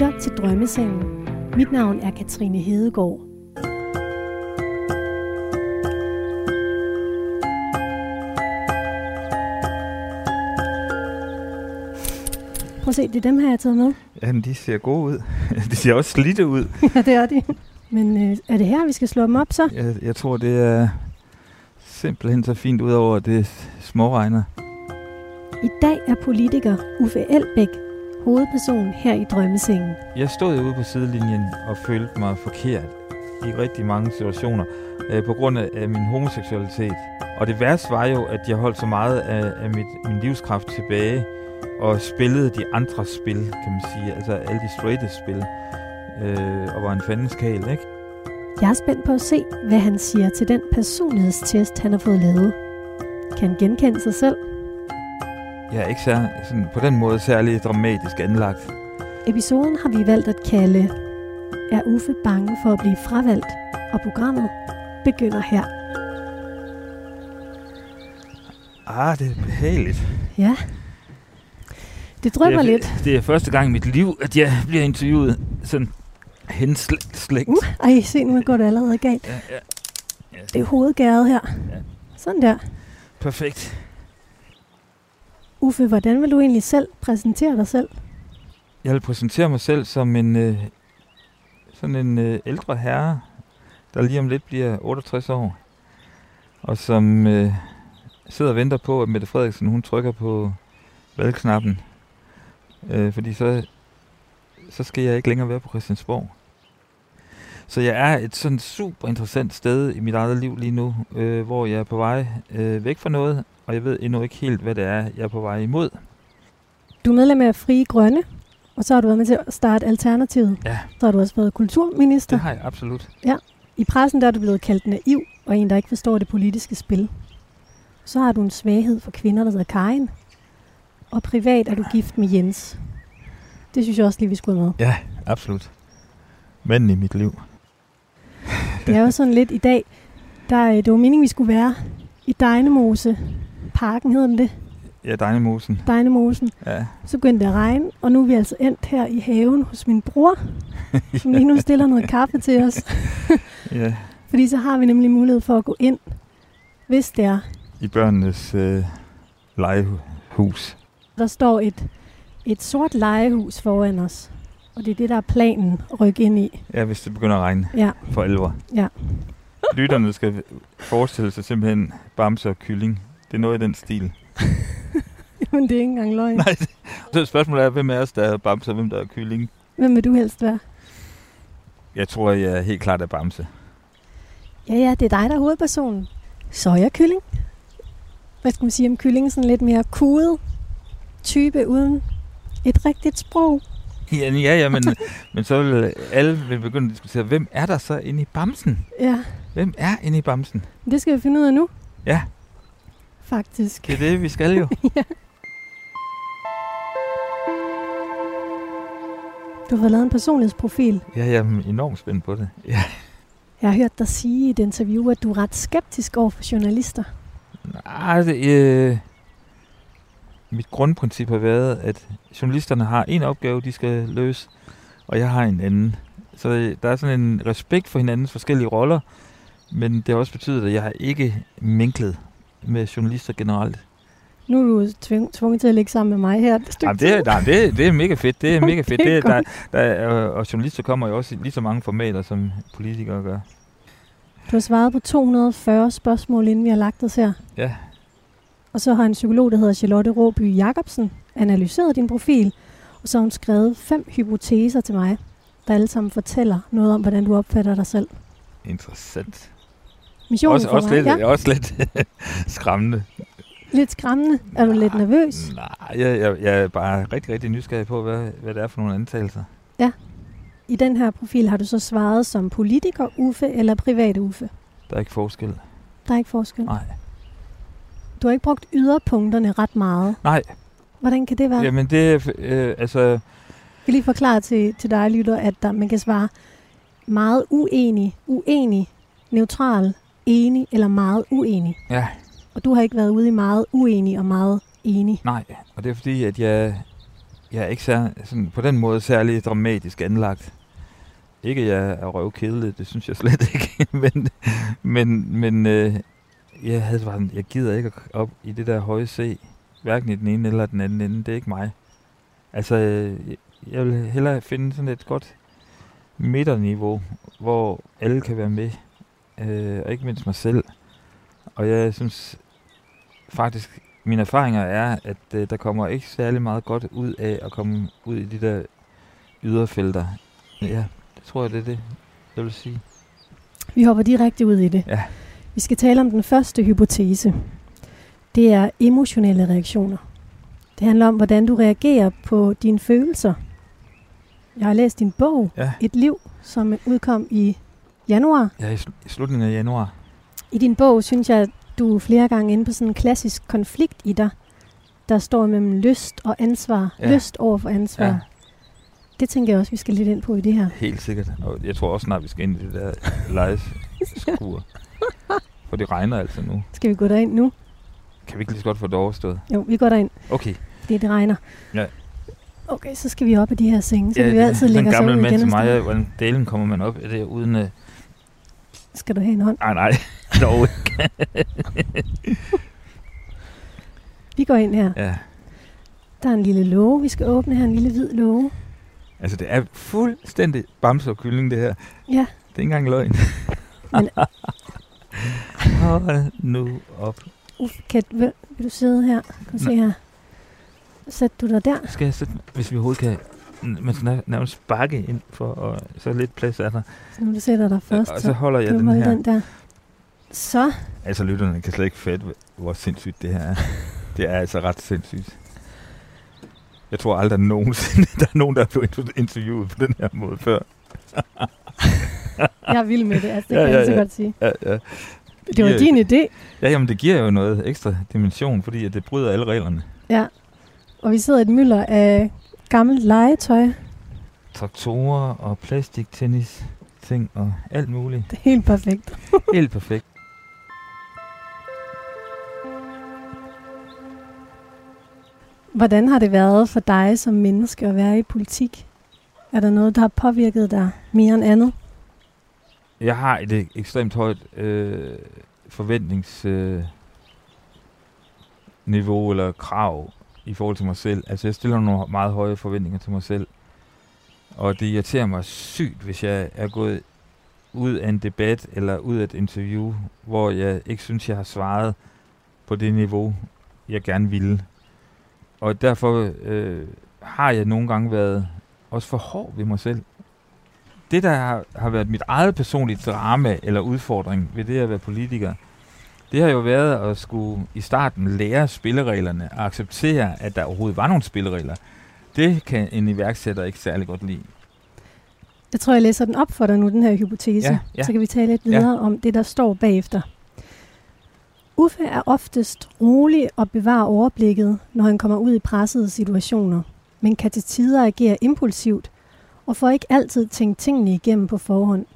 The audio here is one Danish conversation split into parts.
lytter til Drømmesengen. Mit navn er Katrine Hedegaard. Prøv at se, det er dem her, jeg har taget med. Ja, de ser gode ud. De ser også slidte ud. ja, det er de. Men øh, er det her, vi skal slå dem op så? Jeg, jeg tror, det er simpelthen så fint ud over det småregner. I dag er politiker Uffe Elbæk hovedperson her i Drømmesengen. Jeg stod ude på sidelinjen og følte mig forkert i rigtig mange situationer øh, på grund af min homoseksualitet. Og det værste var jo, at jeg holdt så meget af, af mit, min livskraft tilbage og spillede de andre spil, kan man sige. Altså alle de straighte spil. Øh, og var en fandens kæl, ikke? Jeg er spændt på at se, hvad han siger til den personlighedstest, han har fået lavet. Kan han genkende sig selv? Jeg er ikke sær, sådan, på den måde særlig dramatisk anlagt. Episoden har vi valgt at kalde Er Uffe bange for at blive fravalgt? Og programmet begynder her. Ah, det er behageligt. Ja. Det drømmer det er, lidt. Det er første gang i mit liv, at jeg bliver interviewet sådan henslægt. Uh, ej, se nu går det allerede galt. Ja, ja. ja. Det er hovedgæret her. Ja. Sådan der. Perfekt. Uffe, hvordan vil du egentlig selv præsentere dig selv? Jeg vil præsentere mig selv som en øh, sådan en øh, ældre herre, der lige om lidt bliver 68 år, og som øh, sidder og venter på, at Mette Frederiksen hun trykker på valgknappen, øh, fordi så, så skal jeg ikke længere være på Christiansborg. Så jeg er et sådan super interessant sted i mit eget liv lige nu, øh, hvor jeg er på vej øh, væk fra noget, og jeg ved endnu ikke helt, hvad det er, jeg er på vej imod. Du er medlem af Frie Grønne, og så har du været med til at starte Alternativet. Ja. Så har du også været kulturminister. Det har jeg absolut. Ja. I pressen der er du blevet kaldt naiv, og en, der ikke forstår det politiske spil. Så har du en svaghed for kvinder, der hedder Karin. Og privat er du gift med Jens. Det synes jeg også lige, vi skulle med. Ja, absolut. Manden i mit liv. Det er jo sådan lidt i dag, der, det var meningen, vi skulle være i Dejnemose. Parken hedder den det. Ja, Dejnemosen. Dejnemosen. Ja. Så begyndte det at regne, og nu er vi altså endt her i haven hos min bror, som lige nu stiller noget kaffe til os. ja. Fordi så har vi nemlig mulighed for at gå ind, hvis det er. I børnenes øh, legehus. Der står et, et sort legehus foran os, og det er det, der er planen at rykke ind i. Ja, hvis det begynder at regne Ja. for alvor. Ja. Lytterne skal forestille sig simpelthen bamse og kylling. Det er noget i den stil. Men det er ikke engang løgn. Nej, så spørgsmålet er, hvem er os, der er bamse, og hvem der er kylling? Hvem vil du helst være? Jeg tror, jeg er helt klart er bamse. Ja, ja, det er dig, der er hovedpersonen. Sojakylling. Hvad skal man sige om kyllingen? Sådan lidt mere kudet type uden et rigtigt sprog. Ja, ja, ja men, men så vil alle vil begynde at diskutere, hvem er der så inde i bamsen? Ja, Hvem er inde i bamsen? det skal vi finde ud af nu. Ja, Faktisk. det er det, vi skal jo. Du har lavet en personlighedsprofil. Ja, jeg er enormt spændt på det. Ja. Jeg har hørt dig sige i et interview, at du er ret skeptisk over for journalister. Nej, det, øh, mit grundprincip har været, at journalisterne har en opgave, de skal løse, og jeg har en anden. Så øh, der er sådan en respekt for hinandens forskellige roller, men det har også betydet, at jeg har ikke minklet med journalister generelt. Nu er du tving, tvunget til at ligge sammen med mig her. Et Jamen, det, er, nej, det, det er mega fedt. Det er mega fedt. Det er er, der, der, er, og journalister kommer jo også i lige så mange formater, som politikere gør. Du har svaret på 240 spørgsmål, inden vi har lagt os her. Ja. Og så har en psykolog, der hedder Charlotte Råby Jacobsen, analyseret din profil, og så har hun skrevet fem hypoteser til mig, der alle sammen fortæller noget om, hvordan du opfatter dig selv. Interessant. Missionen Også, for også, mig, lidt, ja, også lidt skræmmende. lidt skræmmende. Er du lidt nervøs? Nej, jeg, jeg, jeg er bare rigtig, rigtig nysgerrig på, hvad, hvad det er for nogle antagelser. I den her profil har du så svaret som politiker Uffe eller privat Uffe. Der er ikke forskel. Der er ikke forskel. Nej. Du har ikke brugt yderpunkterne ret meget. Nej, Hvordan kan det være? jamen det er, øh, altså, Jeg kan lige forklare til, til dig, lytter, at der, man kan svare meget uenig, uenig, neutral, enig eller meget uenig. ja, Og du har ikke været ude i meget uenig og meget enig. nej. Og det er fordi, at jeg jeg er ikke sær, sådan, på den måde særlig dramatisk anlagt. Ikke, jeg er røvkedelig, det synes jeg slet ikke. men men, men øh, jeg, havde bare, jeg gider ikke op i det der høje C. Hverken i den ene eller den anden ende. Det er ikke mig. Altså, øh, jeg vil hellere finde sådan et godt midterniveau, hvor alle kan være med. Øh, og ikke mindst mig selv. Og jeg synes faktisk, mine erfaringer er, at øh, der kommer ikke særlig meget godt ud af at komme ud i de der yderfelter. Ja, det tror jeg, det er det, jeg vil sige. Vi hopper direkte ud i det. Ja. Vi skal tale om den første hypotese. Det er emotionelle reaktioner. Det handler om, hvordan du reagerer på dine følelser. Jeg har læst din bog, Ja, Et liv, som udkom i januar. ja i, sl- i slutningen af januar. I din bog synes jeg, at du er flere gange inde på sådan en klassisk konflikt i dig, der står mellem lyst og ansvar. Ja. Lyst over for ansvar. Ja. Det tænker jeg også, vi skal lidt ind på i det her. Helt sikkert. Og jeg tror også snart, vi skal ind i det der lejeskur. For det regner altså nu. Skal vi gå derind nu? Kan vi ikke lige så godt få det overstået? Jo, vi går derind, Okay. fordi det regner. Ja. Okay, så skal vi op af de her senge, så ja, vi det- altid lægger os ud mand igen. som og mig, sådan. hvordan delen kommer man op af det uden... Uh, Skal du have en hånd? nej, nej, dog ikke. Vi går ind her. ja. Der er en lille låge, vi skal åbne her. En lille hvid låge. Altså, det er fuldstændig bamse og kylling, det her. Ja, Det er ikke engang løgn. Men- Hold nu op. Uf, Kat, vil, vil du sidde her? Kan du se her? Sæt du dig der? Skal jeg sætte, hvis vi overhovedet kan... Skal nær- nærmest sparke ind, for og så lidt plads er der. Så nu du sætter dig først, og så holder jeg den her. den der. Så, Altså, lytterne kan slet ikke fatte, hvor sindssygt det her er. Det er altså ret sindssygt. Jeg tror aldrig nogensinde, der er nogen, der er blevet interviewet på den her måde før. jeg er vild med det, altså, det Ja, kan ja, jeg så ja. godt sige. Ja, ja. Det var giver- din idé, Ja, jamen det giver jo noget ekstra dimension, fordi at det bryder alle reglerne. ja. Og vi sidder i et mylder af gammelt legetøj. Traktorer og plastiktennis ting og alt muligt. Det er helt perfekt. Helt perfekt. Hvordan har det været for dig som menneske at være i politik? Er der noget, der har påvirket dig mere end andet? Jeg har et ek- ekstremt højt øh, forventningsniveau øh, niveau eller krav i forhold til mig selv. Altså jeg stiller nogle meget høje forventninger til mig selv. Og det irriterer mig sygt, hvis jeg er gået ud af en debat eller ud af et interview, hvor jeg ikke synes, jeg har svaret på det niveau, jeg gerne ville. Og derfor øh, har jeg nogle gange været også for hård ved mig selv. Det, der har, har været mit eget personlige drama eller udfordring ved det at være politiker, det har jo været at skulle i starten lære spillereglerne og acceptere, at der overhovedet var nogle spilleregler. Det kan en iværksætter ikke særlig godt lide. Jeg tror, jeg læser den op for dig nu, den her hypotese. Ja, ja. Så kan vi tale lidt Ja. videre om det, der står bagefter. Uffe er oftest rolig og bevarer overblikket, når han kommer ud i pressede situationer, men kan til tider agere impulsivt og får ikke altid tænkt tingene igennem på forhånd.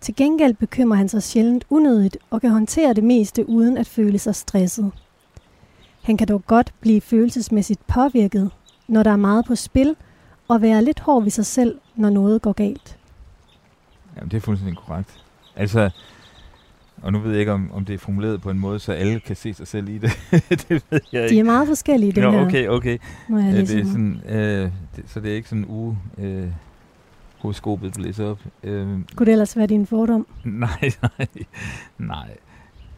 Til gengæld bekymrer han sig sjældent unødigt og kan håndtere det meste uden at føle sig stresset. Han kan dog godt blive følelsesmæssigt påvirket, når der er meget på spil, og være lidt hård ved sig selv, når noget går galt. Jamen, det er fuldstændig korrekt. Altså, og nu ved jeg ikke, om, om det er formuleret på en måde, så alle kan se sig selv i det. det ved jeg De ikke. er meget forskellige, den Nå, her, okay, okay. når jeg Ja, det er sådan, øh, det, så det er ikke sådan uge, øh, horoskopet blæser op. Øh, Kunne det ellers være din fordom? nej, nej, nej.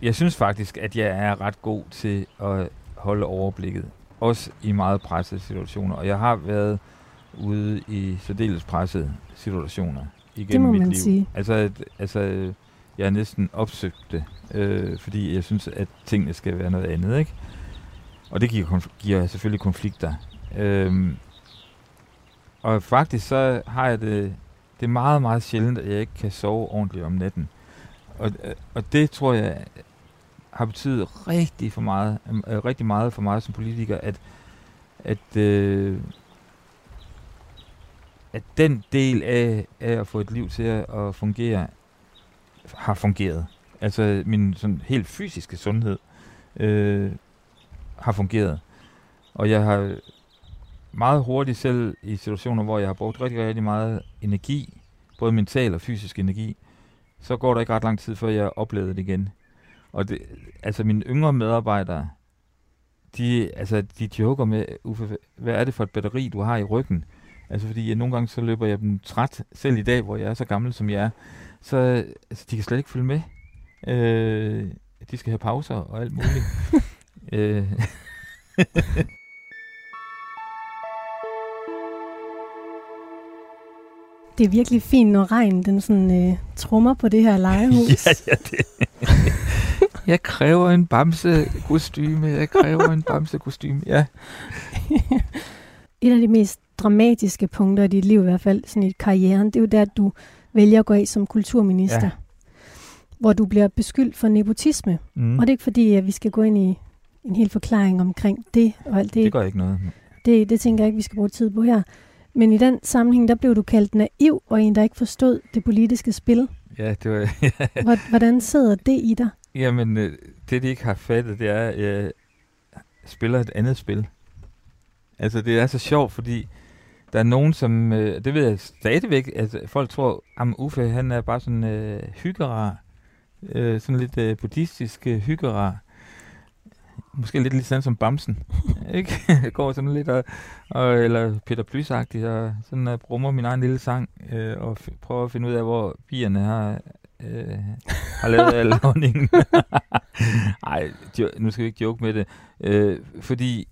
Jeg synes faktisk, at jeg er ret god til at holde overblikket. Også i meget pressede situationer. Og jeg har været ude i særdeles pressede situationer igennem mit liv. sige. Altså, altså, jeg er næsten opsøgt det, øh, fordi jeg synes, at tingene skal være noget andet, ikke? Og det giver, konf- giver selvfølgelig konflikter. Øhm, og faktisk så har jeg det, det er meget, meget sjældent, at jeg ikke kan sove ordentligt om natten. Og, og det tror jeg har betydet rigtig, for meget, øh, rigtig meget for mig som politiker, at, at, øh, at den del af, af at få et liv til at, at fungere, har fungeret. Altså min sådan helt fysiske sundhed øh, har fungeret. Og jeg har meget hurtigt selv i situationer, hvor jeg har brugt rigtig, rigtig meget energi, både mental og fysisk energi, så går der ikke ret lang tid, før jeg oplevede det igen. Og det, altså mine yngre medarbejdere, de, altså, de joker med, Uffe, hvad er det for et batteri, du har i ryggen? Altså fordi jeg, nogle gange så løber jeg dem træt, selv i dag, hvor jeg er så gammel, som jeg er. Så altså, de kan slet ikke følge med. Øh, de skal have pauser og alt muligt. øh. Det er virkelig fint, når regnen den sådan, øh, trummer på det her legehus. ja, ja, det. jeg kræver en bamse kostume. Jeg kræver en bamse kostume. Ja. Et af de mest dramatiske punkter i dit liv, i hvert fald sådan i karrieren, det er jo der, at du vælger at gå af som kulturminister. Ja. Hvor du bliver beskyldt for nepotisme. Mm. Og det er ikke fordi, at vi skal gå ind i en hel forklaring omkring det og alt det. Det gør ikke noget. Det, det tænker jeg ikke, vi skal bruge tid på her. Men i den sammenhæng, der blev du kaldt naiv, og en, der ikke forstod det politiske spil. Ja, det var... Hvordan sidder det i dig? Jamen, øh, det de ikke har fattet, det er, at jeg spiller et andet spil. Altså, det er så sjovt, fordi der er nogen, som... Øh, det ved jeg stadigvæk, altså folk tror, at Uffe, han er bare sådan øh, hyggerar. Øh, sådan lidt øh, buddhistisk øh, hyggerar måske lidt ligesom som Bamsen, ikke? Jeg går sådan lidt, og, og, eller Peter plys og sådan uh, brummer min egen lille sang, øh, og f- prøver at finde ud af, hvor bierne har, øh, har lavet al honningen. Ej, nu skal vi ikke joke med det, øh, fordi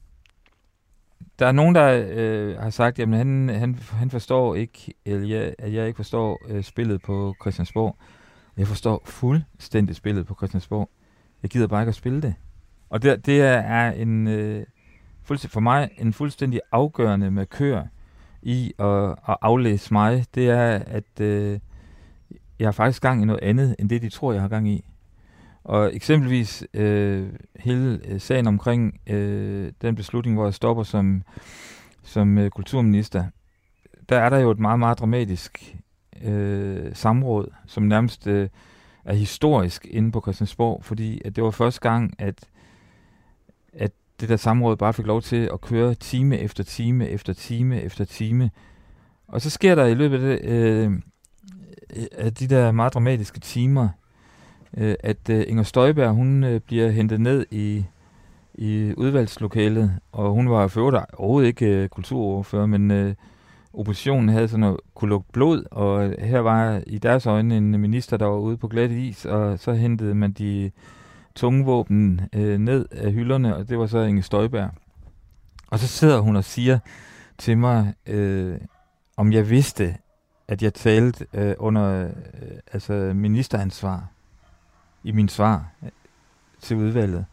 der er nogen, der øh, har sagt, at han, han, han forstår ikke, eller jeg, at jeg ikke forstår øh, spillet på Christiansborg. Jeg forstår fuldstændig spillet på Christiansborg. Jeg gider bare ikke at spille det. Og det, det er en, øh, for mig en fuldstændig afgørende markør i at, at aflæse mig, det er, at øh, jeg har faktisk gang i noget andet, end det de tror, jeg har gang i. Og eksempelvis øh, hele øh, sagen omkring øh, den beslutning, hvor jeg stopper som, som øh, kulturminister, der er der jo et meget, meget dramatisk øh, samråd, som nærmest øh, er historisk inde på Christiansborg, fordi at det var første gang, at det der samråd bare fik lov til at køre time efter time efter time efter time. Og så sker der i løbet af, det, øh, af de der meget dramatiske timer, øh, at øh, Inger Støjberg, hun øh, bliver hentet ned i, i udvalgslokalet, og hun var for overhovedet ikke øh, kulturordfører, men øh, oppositionen havde sådan noget, kunne lukke blod, og her var i deres øjne en minister, der var ude på glat is, og så hentede man de tunge våben øh, ned af hylderne, og det var så Inge Støjberg. Og så sidder hun og siger til mig, øh, om jeg vidste, at jeg talte øh, under øh, altså ministeransvar i min svar øh, til udvalget.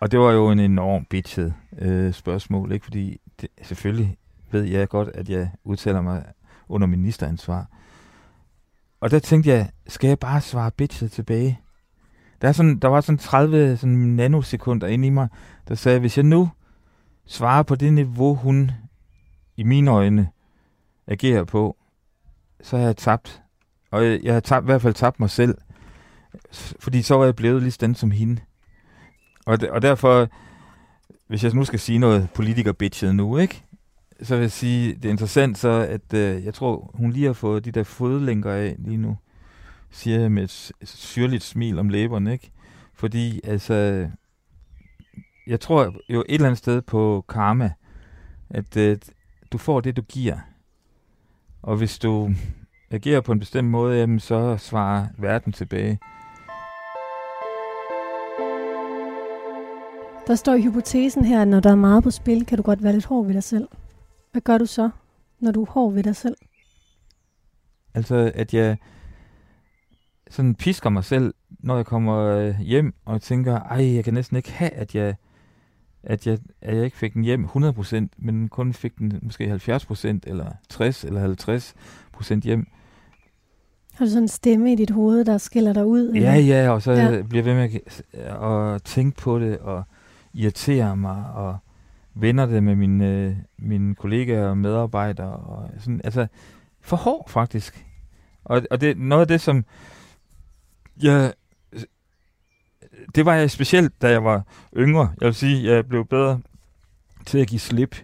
Og det var jo en enorm bitchet øh, spørgsmål, ikke? fordi det, selvfølgelig ved jeg godt, at jeg udtaler mig under ministeransvar. Og der tænkte jeg, skal jeg bare svare bitchet tilbage? Der, er sådan, der var sådan 30 sådan nanosekunder inde i mig, der sagde, hvis jeg nu svarer på det niveau, hun i mine øjne agerer på, så har jeg tabt. Og jeg, jeg har tabt, i hvert fald tabt mig selv. Fordi så var jeg blevet lige sådan som hende. Og, og derfor, hvis jeg nu skal sige noget politiker nu, ikke? Så vil jeg sige, det er interessant så, at øh, jeg tror, hun lige har fået de der fodlænker af lige nu siger jeg med et syrligt smil om læberne, ikke? Fordi, altså, jeg tror jo et eller andet sted på karma, at øh, du får det, du giver. Og hvis du agerer på en bestemt måde, jamen, så svarer verden tilbage. Der står i hypotesen her, at når der er meget på spil, kan du godt være lidt hård ved dig selv. Hvad gør du så, når du er hård ved dig selv? Altså, at jeg sådan pisker mig selv, når jeg kommer øh, hjem og tænker, ej, jeg kan næsten ikke have, at jeg, at jeg, at jeg ikke fik den hjem 100%, men kun fik den måske 70% eller 60 eller 50% hjem. Har du sådan en stemme i dit hoved, der skiller dig ud? Eller? Ja, ja, og så ja. bliver jeg ved med at, at tænke på det og irritere mig og vender det med mine, øh, mine kollegaer og medarbejdere. Og sådan, altså, for hård faktisk. Og, og det noget af det, som, Ja, det var jeg specielt, da jeg var yngre. Jeg vil sige, jeg blev bedre til at give slip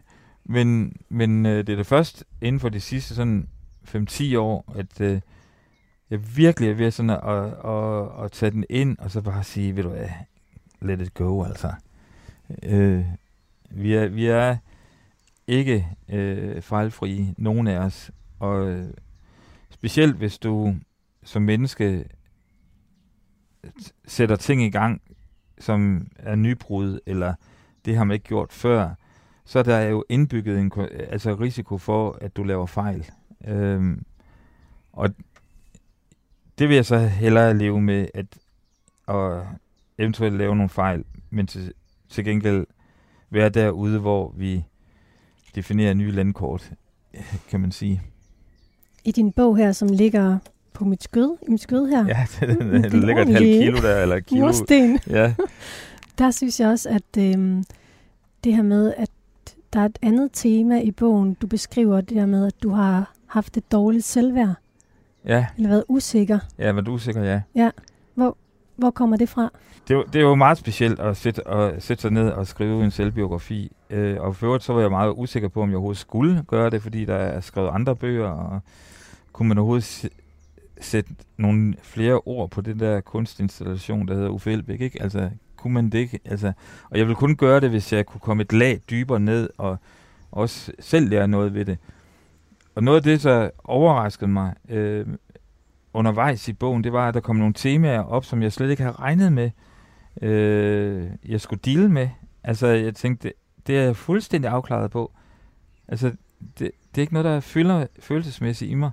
Men, men øh, det er det først inden for de sidste sådan 5-10 år, at øh, jeg virkelig er ved sådan at, at, at, at tage den ind, og så bare sige, ved du hvad, let it go, altså. Øh, vi, er, vi er ikke øh, fejlfrie, nogen af os, og øh, specielt hvis du som menneske sætter ting i gang, som er nybrud, eller det har man ikke gjort før, så er der jo indbygget en altså risiko for, at du laver fejl. Øhm, og det vil jeg så hellere leve med, at og eventuelt lave nogle fejl, men til, til gengæld være derude, hvor vi definerer nye landkort, kan man sige. I din bog her, som ligger på mit skød, i mit skød her. Ja, det, det, det, det ligger et halvt kilo der, eller kilo. Mursten. Ja. der synes jeg også, at øhm, det her med, at der er et andet tema i bogen. Du beskriver det der med, at du har haft et dårligt selvværd. Ja. Eller været usikker. Ja, været usikker, ja. Ja. Hvor, hvor kommer det fra? Det, er, det er jo meget specielt at sætte, at sætte sig ned og skrive en selvbiografi. Øh, og for øvrigt så var jeg meget usikker på, om jeg overhovedet skulle gøre det, fordi der er skrevet andre bøger, og kunne man overhovedet sætte nogle flere ord på det der kunstinstallation, der hedder Uffe Elbæk, ikke? Altså, kunne man det ikke? Altså, og jeg ville kun gøre det, hvis jeg kunne komme et lag dybere ned, og også selv lære noget ved det. Og noget af det, der overraskede mig øh, undervejs i bogen, det var, at der kom nogle temaer op, som jeg slet ikke havde regnet med, øh, jeg skulle dele med. Altså, jeg tænkte, det, det er jeg fuldstændig afklaret på. Altså, det, det er ikke noget, der fylder følelsesmæssigt i mig.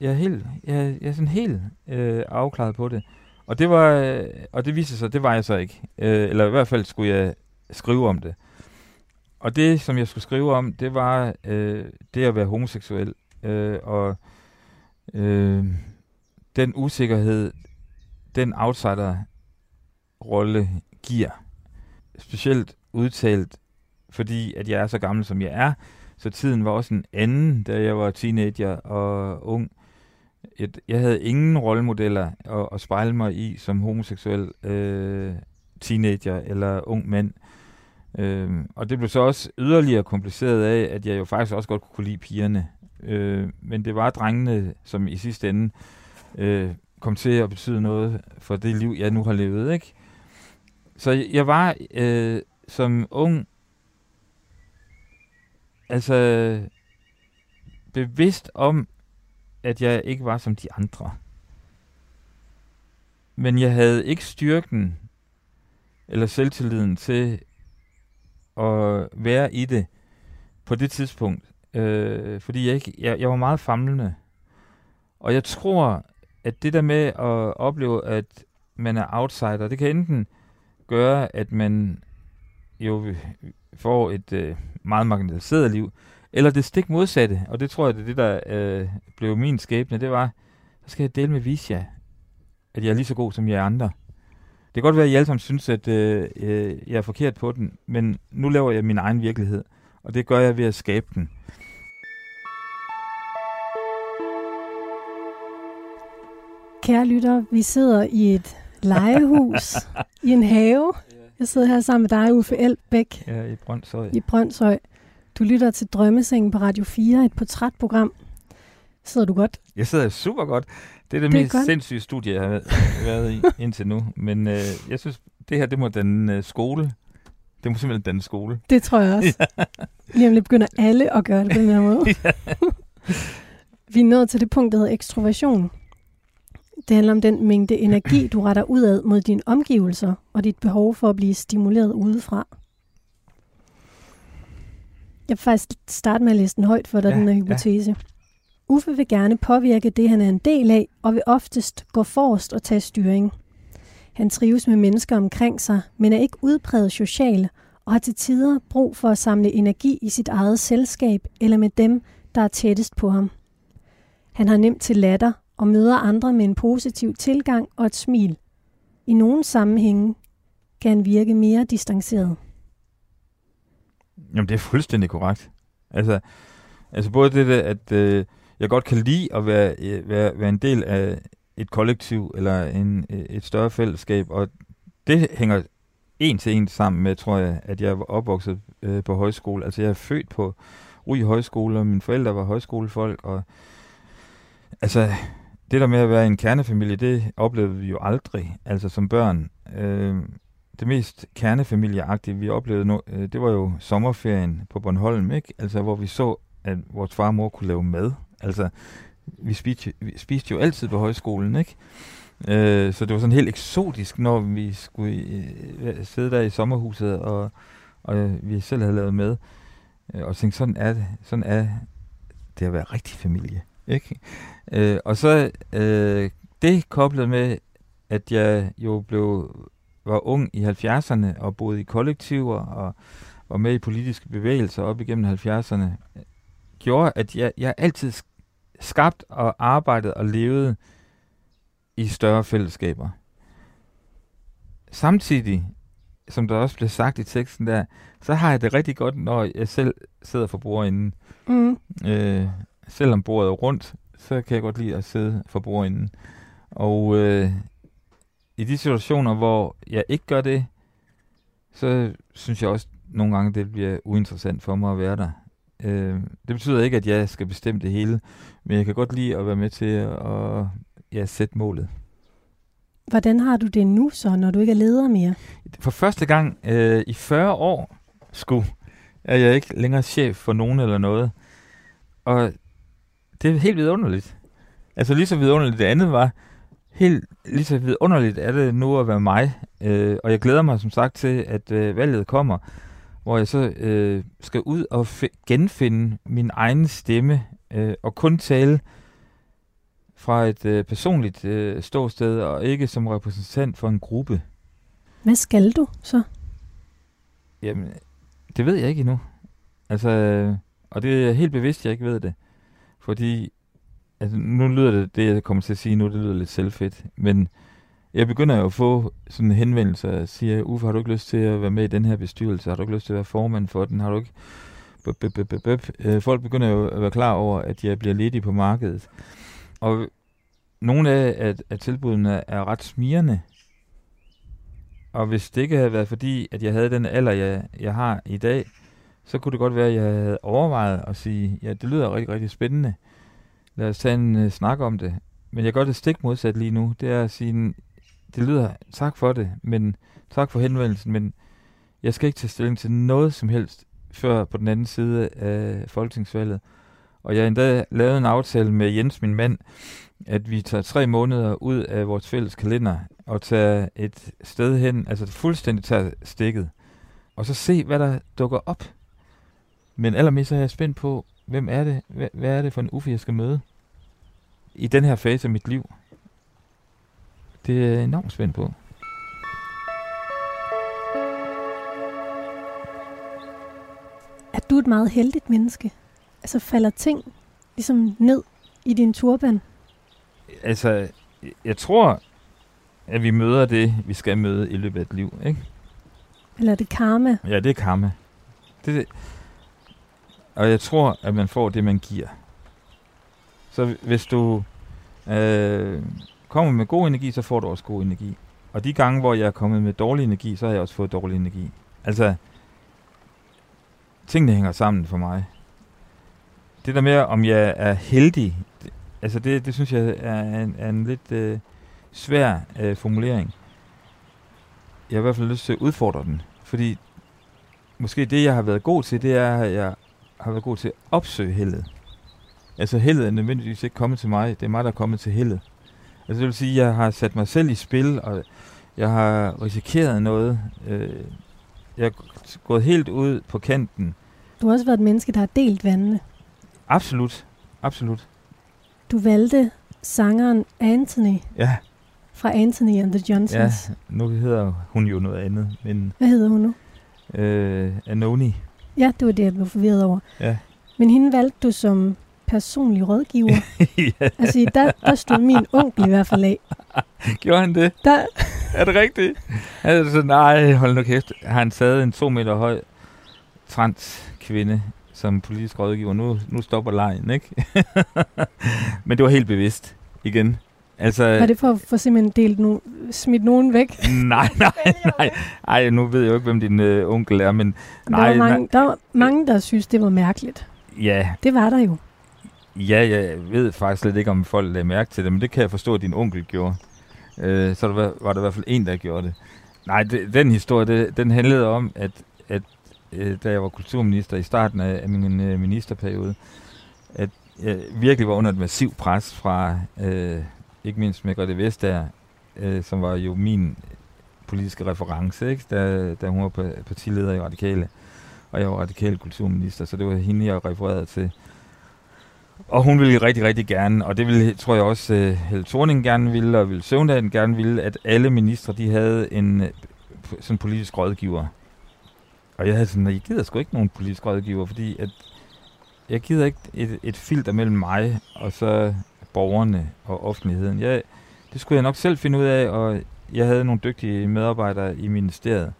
Jeg er, helt, jeg, jeg er sådan helt øh, afklaret på det. Og det var, øh, og det viste sig, det var jeg så ikke. Øh, eller i hvert fald skulle jeg skrive om det. Og det, som jeg skulle skrive om, det var øh, det at være homoseksuel. Øh, og øh, den usikkerhed, den outsider-rolle giver. Specielt udtalt, fordi at jeg er så gammel, som jeg er. Så tiden var også en anden, da jeg var teenager og ung. Et, jeg havde ingen rollemodeller at, at spejle mig i som homoseksuel øh, teenager eller ung mand. Øh, og det blev så også yderligere kompliceret af, at jeg jo faktisk også godt kunne lide pigerne. Øh, men det var drengene, som i sidste ende øh, kom til at betyde noget for det liv, jeg nu har levet. ikke? Så jeg var øh, som ung altså bevidst om, at jeg ikke var som de andre. Men jeg havde ikke styrken eller selvtilliden til at være i det på det tidspunkt. Øh, fordi jeg, ikke, jeg, jeg var meget famlende. Og jeg tror, at det der med at opleve, at man er outsider, det kan enten gøre, at man jo får et øh, meget marginaliseret liv, eller det stik modsatte, og det tror jeg, det er det, der øh, blev min skæbne, det var, så skal jeg dele med jer, at jeg er lige så god som jer andre. Det kan godt være, at I alle sammen synes, at øh, øh, jeg er forkert på den, men nu laver jeg min egen virkelighed, og det gør jeg ved at skabe den. Kære lytter, vi sidder i et legehus i en have. Jeg sidder her sammen med dig, Uffe Elbæk. Ja, i Brøndshøj. I Brøndshøj. Du lytter til Drømmesengen på Radio 4, et portrætprogram. Sidder du godt? Jeg sidder super godt. Det er det, det mest godt. sindssyge studie, jeg har været i indtil nu. Men øh, jeg synes, det her, det må den øh, skole. Det må simpelthen den skole. Det tror jeg også. ja. Lige om lidt begynder alle at gøre det på den her måde. Vi er nået til det punkt, der hedder ekstroversion. Det handler om den mængde energi, du retter udad mod dine omgivelser og dit behov for at blive stimuleret udefra. Jeg vil faktisk starte med at læse den højt for dig, ja, den her hypotese. Ja. Uffe vil gerne påvirke det, han er en del af, og vil oftest gå forrest og tage styring. Han trives med mennesker omkring sig, men er ikke udpræget social og har til tider brug for at samle energi i sit eget selskab eller med dem, der er tættest på ham. Han har nemt til latter og møder andre med en positiv tilgang og et smil. I nogle sammenhænge kan han virke mere distanceret. Jamen, det er fuldstændig korrekt. Altså, altså både det der, at øh, jeg godt kan lide at være, øh, være, være en del af et kollektiv eller en, øh, et større fællesskab, og det hænger en til en sammen med, tror jeg, at jeg var opvokset øh, på højskole. Altså jeg er født på Ry Højskole, og mine forældre var højskolefolk, og altså det der med at være en kernefamilie, det oplevede vi jo aldrig, altså som børn. Øh, det mest kernefamilieagtige, vi oplevede, nu, øh, det var jo sommerferien på Bornholm, ikke? Altså, hvor vi så, at vores far og mor kunne lave mad. Altså, vi spiste, vi spiste jo altid på højskolen, ikke? Øh, så det var sådan helt eksotisk, når vi skulle øh, øh sidde der i sommerhuset, og, og øh, vi selv havde lavet med. Og tænkte, sådan er det. Sådan er det at være rigtig familie. Ikke? Øh, og så øh, det koblet med, at jeg jo blev var ung i 70'erne og boede i kollektiver og var med i politiske bevægelser op igennem 70'erne, gjorde, at jeg, jeg altid skabt og arbejdet og levet i større fællesskaber. Samtidig, som der også blev sagt i teksten der, så har jeg det rigtig godt, når jeg selv sidder for bordenden. Mm. Øh, selvom bordet er rundt, så kan jeg godt lide at sidde for bordenden. Og øh, i de situationer, hvor jeg ikke gør det, så synes jeg også nogle gange, det bliver uinteressant for mig at være der. Øh, det betyder ikke, at jeg skal bestemme det hele, men jeg kan godt lide at være med til at ja, sætte målet. Hvordan har du det nu så, når du ikke er leder mere? For første gang øh, i 40 år, sku, er jeg ikke længere chef for nogen eller noget. Og det er helt vidunderligt. Altså lige så vidunderligt det andet var, helt lige så vidunderligt er det nu at være mig. Øh, og jeg glæder mig som sagt til, at øh, valget kommer, hvor jeg så øh, skal ud og genfinde min egen stemme øh, og kun tale fra et øh, personligt øh, ståsted og ikke som repræsentant for en gruppe. Hvad skal du så? Jamen, det ved jeg ikke endnu. Altså, øh, og det er helt bevidst, jeg ikke ved det. Fordi altså, nu lyder det, det jeg kommer til at sige nu, det lyder lidt selvfedt, men jeg begynder jo at få sådan en henvendelse og siger, Uffe, har du ikke lyst til at være med i den her bestyrelse? Har du ikke lyst til at være formand for den? Har du ikke... Øh, folk begynder jo at være klar over, at jeg bliver ledig på markedet. Og nogle af at, at tilbudene er ret smirende. Og hvis det ikke havde været fordi, at jeg havde den alder, jeg, jeg har i dag, så kunne det godt være, at jeg havde overvejet at sige, ja, det lyder rigtig, rigtig spændende lad os tage en uh, snak om det. Men jeg gør det stik modsat lige nu. Det er at sige, det lyder, tak for det, men tak for henvendelsen, men jeg skal ikke tage stilling til noget som helst før på den anden side af folketingsvalget. Og jeg har endda lavet en aftale med Jens, min mand, at vi tager tre måneder ud af vores fælles kalender og tager et sted hen, altså fuldstændig tager stikket, og så se, hvad der dukker op. Men allermest er jeg spændt på, hvem er det, hvad, hvad er det for en Uffe, jeg skal møde? I den her fase af mit liv. Det er jeg enormt spændt på. Er du et meget heldigt menneske? Altså falder ting ligesom ned i din turban? Altså, jeg tror, at vi møder det, vi skal møde i løbet af et liv, ikke? Eller er det karma? Ja, det er karma. Det, og jeg tror, at man får det, man giver. Så hvis du øh, kommer med god energi, så får du også god energi. Og de gange, hvor jeg er kommet med dårlig energi, så har jeg også fået dårlig energi. Altså, tingene hænger sammen for mig. Det der med, om jeg er heldig, det, altså det, det synes jeg er en, er en lidt øh, svær øh, formulering. Jeg har i hvert fald lyst til at udfordre den, fordi måske det, jeg har været god til, det er, at jeg har været god til at opsøge heldet. Altså heldet er nødvendigvis ikke kommet til mig, det er mig, der er kommet til heldet. Altså det vil sige, at jeg har sat mig selv i spil, og jeg har risikeret noget. Øh, jeg er gået helt ud på kanten. Du har også været et menneske, der har delt vandene. Absolut, absolut. Du valgte sangeren Anthony. Ja. Fra Anthony and the Johnsons. Ja, nu hedder hun jo noget andet. Men, Hvad hedder hun nu? Øh, Anoni. Ja, det var det, jeg blev forvirret over. Ja. Men hende valgte du som personlig rådgiver. ja. Altså, der, der stod min onkel i hvert fald af. Gjorde han det? Der. Er det rigtigt? Altså, nej, hold nu kæft. Han taget en to meter høj trans kvinde som politisk rådgiver? Nu, nu stopper lejen, ikke? Men det var helt bevidst igen. Altså, Var det for få simpelthen delt no- smidt nogen væk? nej, nej, nej. Ej, nu ved jeg jo ikke, hvem din øh, onkel er, men nej, der, var mange, nej. der var mange, der synes, det var mærkeligt. Ja, Det var der jo ja, jeg ved faktisk slet ikke, om folk lagde mærke til det, men det kan jeg forstå, at din onkel gjorde. Øh, så der var, var der i hvert fald en, der gjorde det. Nej, det, den historie, det, den handlede om, at, at øh, da jeg var kulturminister i starten af, af min øh, ministerperiode, at jeg virkelig var under et massiv pres fra, øh, ikke mindst Margrethe Vestager, øh, som var jo min politiske reference, ikke? Da, da hun var partileder i Radikale, og jeg var radikal kulturminister, så det var hende, jeg refererede til. Og hun ville rigtig, rigtig gerne, og det ville, tror jeg også, øh, Helle Thorning gerne ville, og ville Søvndalen gerne ville, at alle ministre, de havde en øh, sådan politisk rådgiver. Og jeg havde sådan, jeg gider sgu ikke nogen politisk rådgiver, fordi at jeg gider ikke et, et filter mellem mig og så borgerne og offentligheden. Jeg, det skulle jeg nok selv finde ud af, og jeg havde nogle dygtige medarbejdere i ministeriet.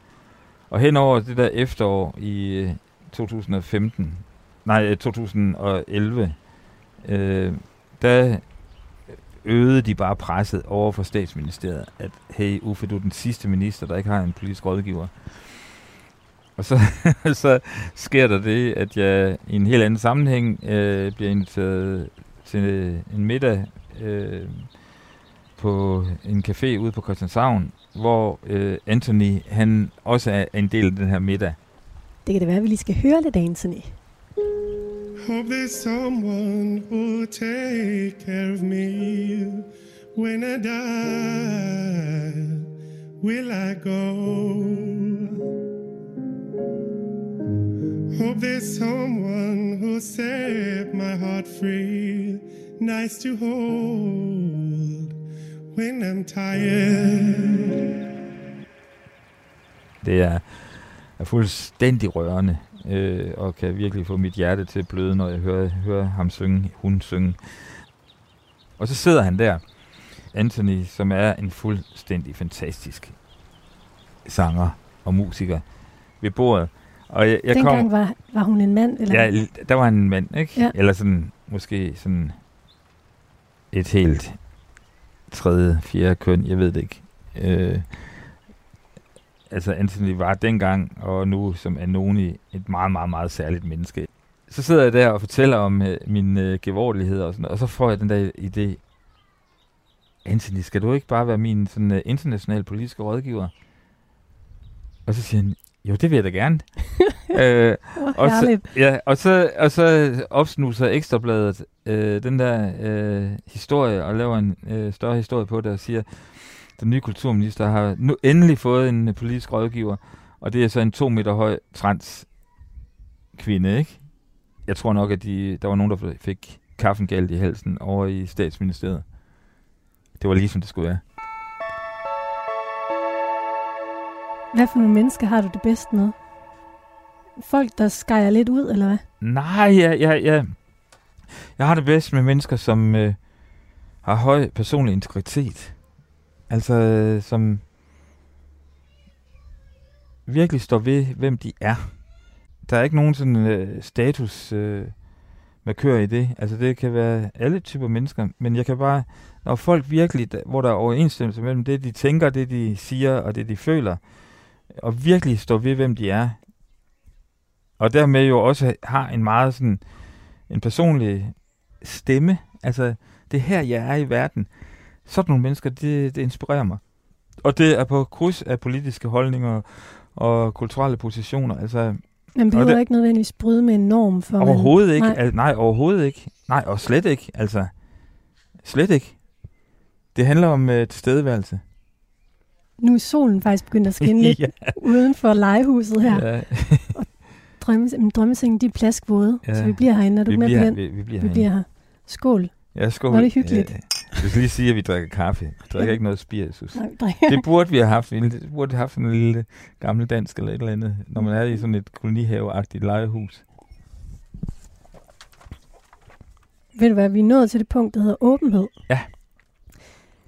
Og henover det der efterår i øh, 2015, nej, 2011, øh, der øgede de bare presset over for statsministeriet, at hey Uffe, du er den sidste minister, der ikke har en politisk rådgiver. Og så, så sker der det, at jeg i en helt anden sammenhæng øh, bliver inviteret til en middag øh, på en café ude på Christianshavn, hvor øh, Anthony han også er en del af den her middag. Det kan det være, at vi lige skal høre lidt af Anthony. Hope there's someone who'll take care of me when I die. Will I go? Hope there's someone who'll set my heart free, nice to hold when I'm tired. Det er, er fuldstændig rørende, øh, og kan virkelig få mit hjerte til at bløde, når jeg hører, hører ham synge, hun synge. Og så sidder han der, Anthony, som er en fuldstændig fantastisk sanger og musiker ved bordet. Og jeg, jeg Dengang kom, var, var hun en mand? Eller? ja, der var han en mand, ikke? Ja. Eller sådan, måske sådan et helt tredje, fjerde køn, jeg ved det ikke. Øh, altså Anthony var dengang, og nu som Anoni, et meget, meget, meget særligt menneske. Så sidder jeg der og fortæller om øh, min øh, gevordelighed og sådan noget, og så får jeg den der idé, Anthony, skal du ikke bare være min sådan, øh, international politiske rådgiver? Og så siger han, jo, det vil jeg da gerne. øh, og så, ja, og så, og så opsnuser Ekstrabladet øh, den der øh, historie og laver en øh, større historie på det og siger, den nye kulturminister har nu endelig fået en øh, politisk rådgiver, og det er så en to meter høj trans kvinde, ikke? Jeg tror nok, at de, der var nogen, der fik kaffen galt i halsen over i statsministeriet. Det var lige som det skulle være. Hvad for nogle mennesker har du det bedst med? Folk, der skærer lidt ud, eller hvad? Nej, ja, ja, ja. Jeg har det bedst med mennesker, som øh, har høj personlig integritet. Altså, som virkelig står ved, hvem de er. Der er ikke nogen sådan øh, status øh, med kører i det. Altså, det kan være alle typer mennesker, men jeg kan bare, når folk virkelig, der- hvor der er overensstemmelse mellem det, de tænker, det, de siger og det, de føler, og virkelig står ved, hvem de er, og dermed jo også har en meget sådan en personlig stemme. Altså, det er her, jeg er i verden. Sådan nogle mennesker, det, det inspirerer mig. Og det er på kryds af politiske holdninger og kulturelle positioner. Altså, Man behøver det- ikke nødvendigvis bryde med en norm, for man... overhovedet ikke. nej. Al- nej, overhovedet ikke. Nej, og slet ikke. Altså, slet ikke. Det handler om øh, tilstedeværelse. Nu er solen faktisk begyndt at skinne lidt ja, uden for legehuset her. Ja. ja, Drømme, min drømmesengen, de er plaskvåde, ja. Så vi bliver herinde. Er du vi, med på bliver, den? vi, vi bliver Vi herinde. bliver her. Skål. Ja, skål. Var det hyggeligt? Ja, jeg skal lige sige, at vi drikker kaffe. Vi drikker ikke noget spiritus. Nej. Det burde vi have haft. Vi burde have haft en lille gammel dansk eller et eller andet, når man er i sådan et kolonihaveagtigt legehus. Ved du hvad, vi er nået til det punkt, der hedder åbenhed. Ja.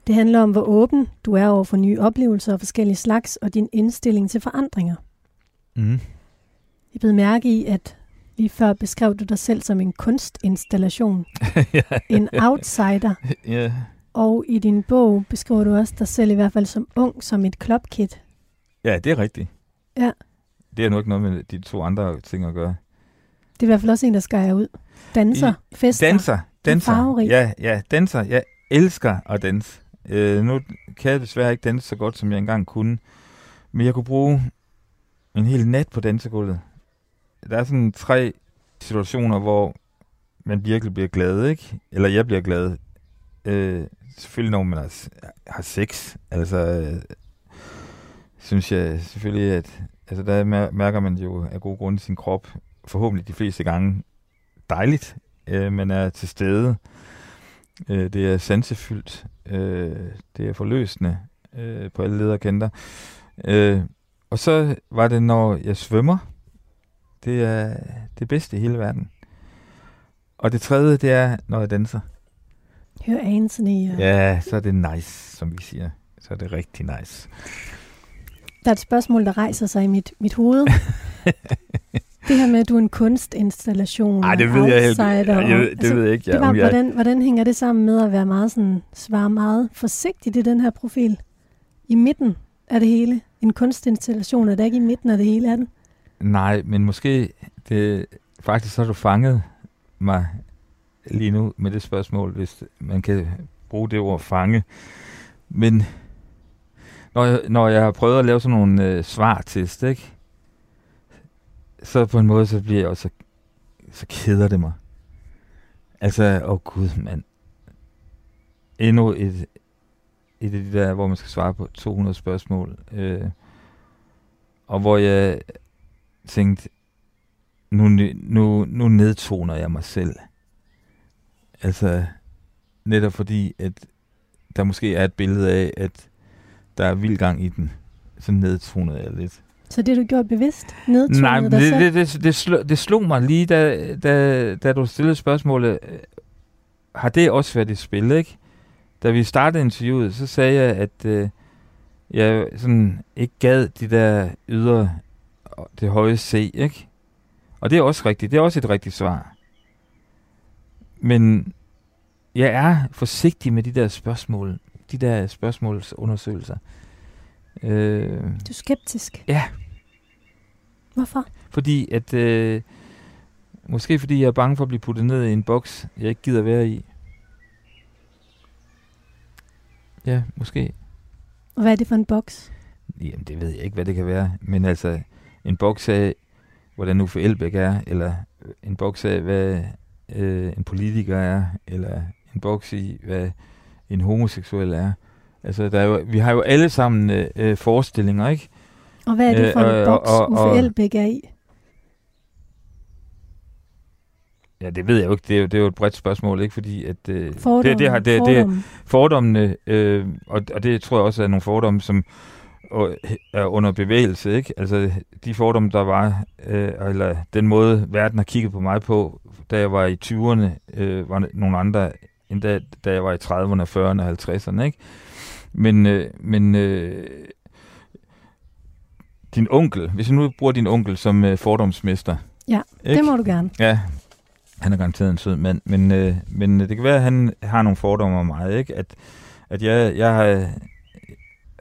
Det handler om, hvor åben du er over for nye oplevelser og forskellige slags, og din indstilling til forandringer. Mm. Jeg blev mærke i, at lige før beskrev du dig selv som en kunstinstallation. ja. En outsider. ja. Og i din bog beskriver du også dig selv i hvert fald som ung, som et clubkid. Ja, det er rigtigt. Ja. Det er nu ikke noget med de to andre ting at gøre. Det er i hvert fald også en, der skærer ud. Danser, I- fester. Danser, danser. Ja, ja, danser. Jeg elsker at danse. Øh, nu kan jeg desværre ikke danse så godt, som jeg engang kunne. Men jeg kunne bruge en hel nat på dansegulvet. Der er sådan tre situationer, hvor man virkelig bliver glad, ikke? Eller jeg bliver glad. Øh, selvfølgelig når man har, har sex. Altså, øh, synes jeg selvfølgelig, at altså, der mærker man jo af god grund sin krop, forhåbentlig de fleste gange, dejligt. Øh, man er til stede. Øh, det er sansefyldt. Øh, det er forløsende øh, på alle lederkanter. Øh, og så var det, når jeg svømmer. Det er det bedste i hele verden. Og det tredje, det er, når jeg danser. Hør Anthony. Og Ja, så er det nice, som vi siger. Så er det rigtig nice. Der er et spørgsmål, der rejser sig i mit, mit hoved. det her med, at du er en kunstinstallation. Nej, det ved jeg helt. outsider, Jeg, og- ved, det ved jeg ikke. Det Ja, var, om jeg, hvordan, hvordan hænger det sammen med at være meget sådan, svare meget forsigtigt i den her profil? I midten af det hele. En kunstinstallation er der ikke i midten af det hele, er den? Nej, men måske det, faktisk så har du fanget mig lige nu med det spørgsmål, hvis man kan bruge det ord fange. Men når jeg, når jeg har prøvet at lave sådan nogle øh, svartest, ikke? så på en måde, så bliver jeg også, så, så keder det mig. Altså, åh oh gud, mand. Endnu et, et af de der, hvor man skal svare på 200 spørgsmål. Øh, og hvor jeg tænkte, nu, nu, nu nedtoner jeg mig selv. Altså, netop fordi, at der måske er et billede af, at der er vild gang i den. Så nedtonede jeg lidt. Så det du gjort bevidst? Nedtonet Nej, dig det, selv? det, det, det, slog, det slog mig lige, da, da, da du stillede spørgsmålet. øh, Har det også været et spil, ikke? Da vi startede interviewet, så sagde jeg, at øh, jeg sådan ikke gad de der ydre, det høje C, ikke? Og det er også rigtigt. Det er også et rigtigt svar. Men jeg er forsigtig med de der spørgsmål. De der spørgsmålsundersøgelser. Øh, Du er skeptisk. Ja. Hvorfor? fordi at... Øh, måske fordi jeg er bange for at blive puttet ned i en boks, jeg ikke gider være i. Ja, måske. Og hvad er det for en boks? Jamen, det ved jeg ikke, hvad det kan være. Men altså, en boks af, hvordan Uffe Elbæk er, eller en boks af, hvad øh, en politiker er, eller en boks i, hvad en homoseksuel er. Altså, der er jo, vi har jo alle sammen øh, øh, forestillinger, ikke? Og hvad er det Øh, for en og- boks, og- Uffe og- Elbæk er i? Ja, det ved jeg jo ikke. Det er jo, det er jo et bredt spørgsmål, ikke? Fordi at... Øh, Fordomme, det, det, har, det, det, fordomme. fordommene, øh, og, og det tror jeg også er nogle fordomme, som og, er under bevægelse, ikke? Altså, de fordomme, der var, øh, eller den måde, verden har kigget på mig på, da jeg var i 20'erne, øh, var nogle andre, end da, da jeg var i 30'erne, 40'erne og 50'erne, ikke? Men, øh, men øh, din onkel, hvis jeg nu bruger din onkel som øh, fordomsmester, Ja, ikke? Det må du gerne. Ja, han er garanteret en sød mand, men, øh, men det kan være, at han har nogle fordomme om mig, ikke? At, at jeg, jeg har,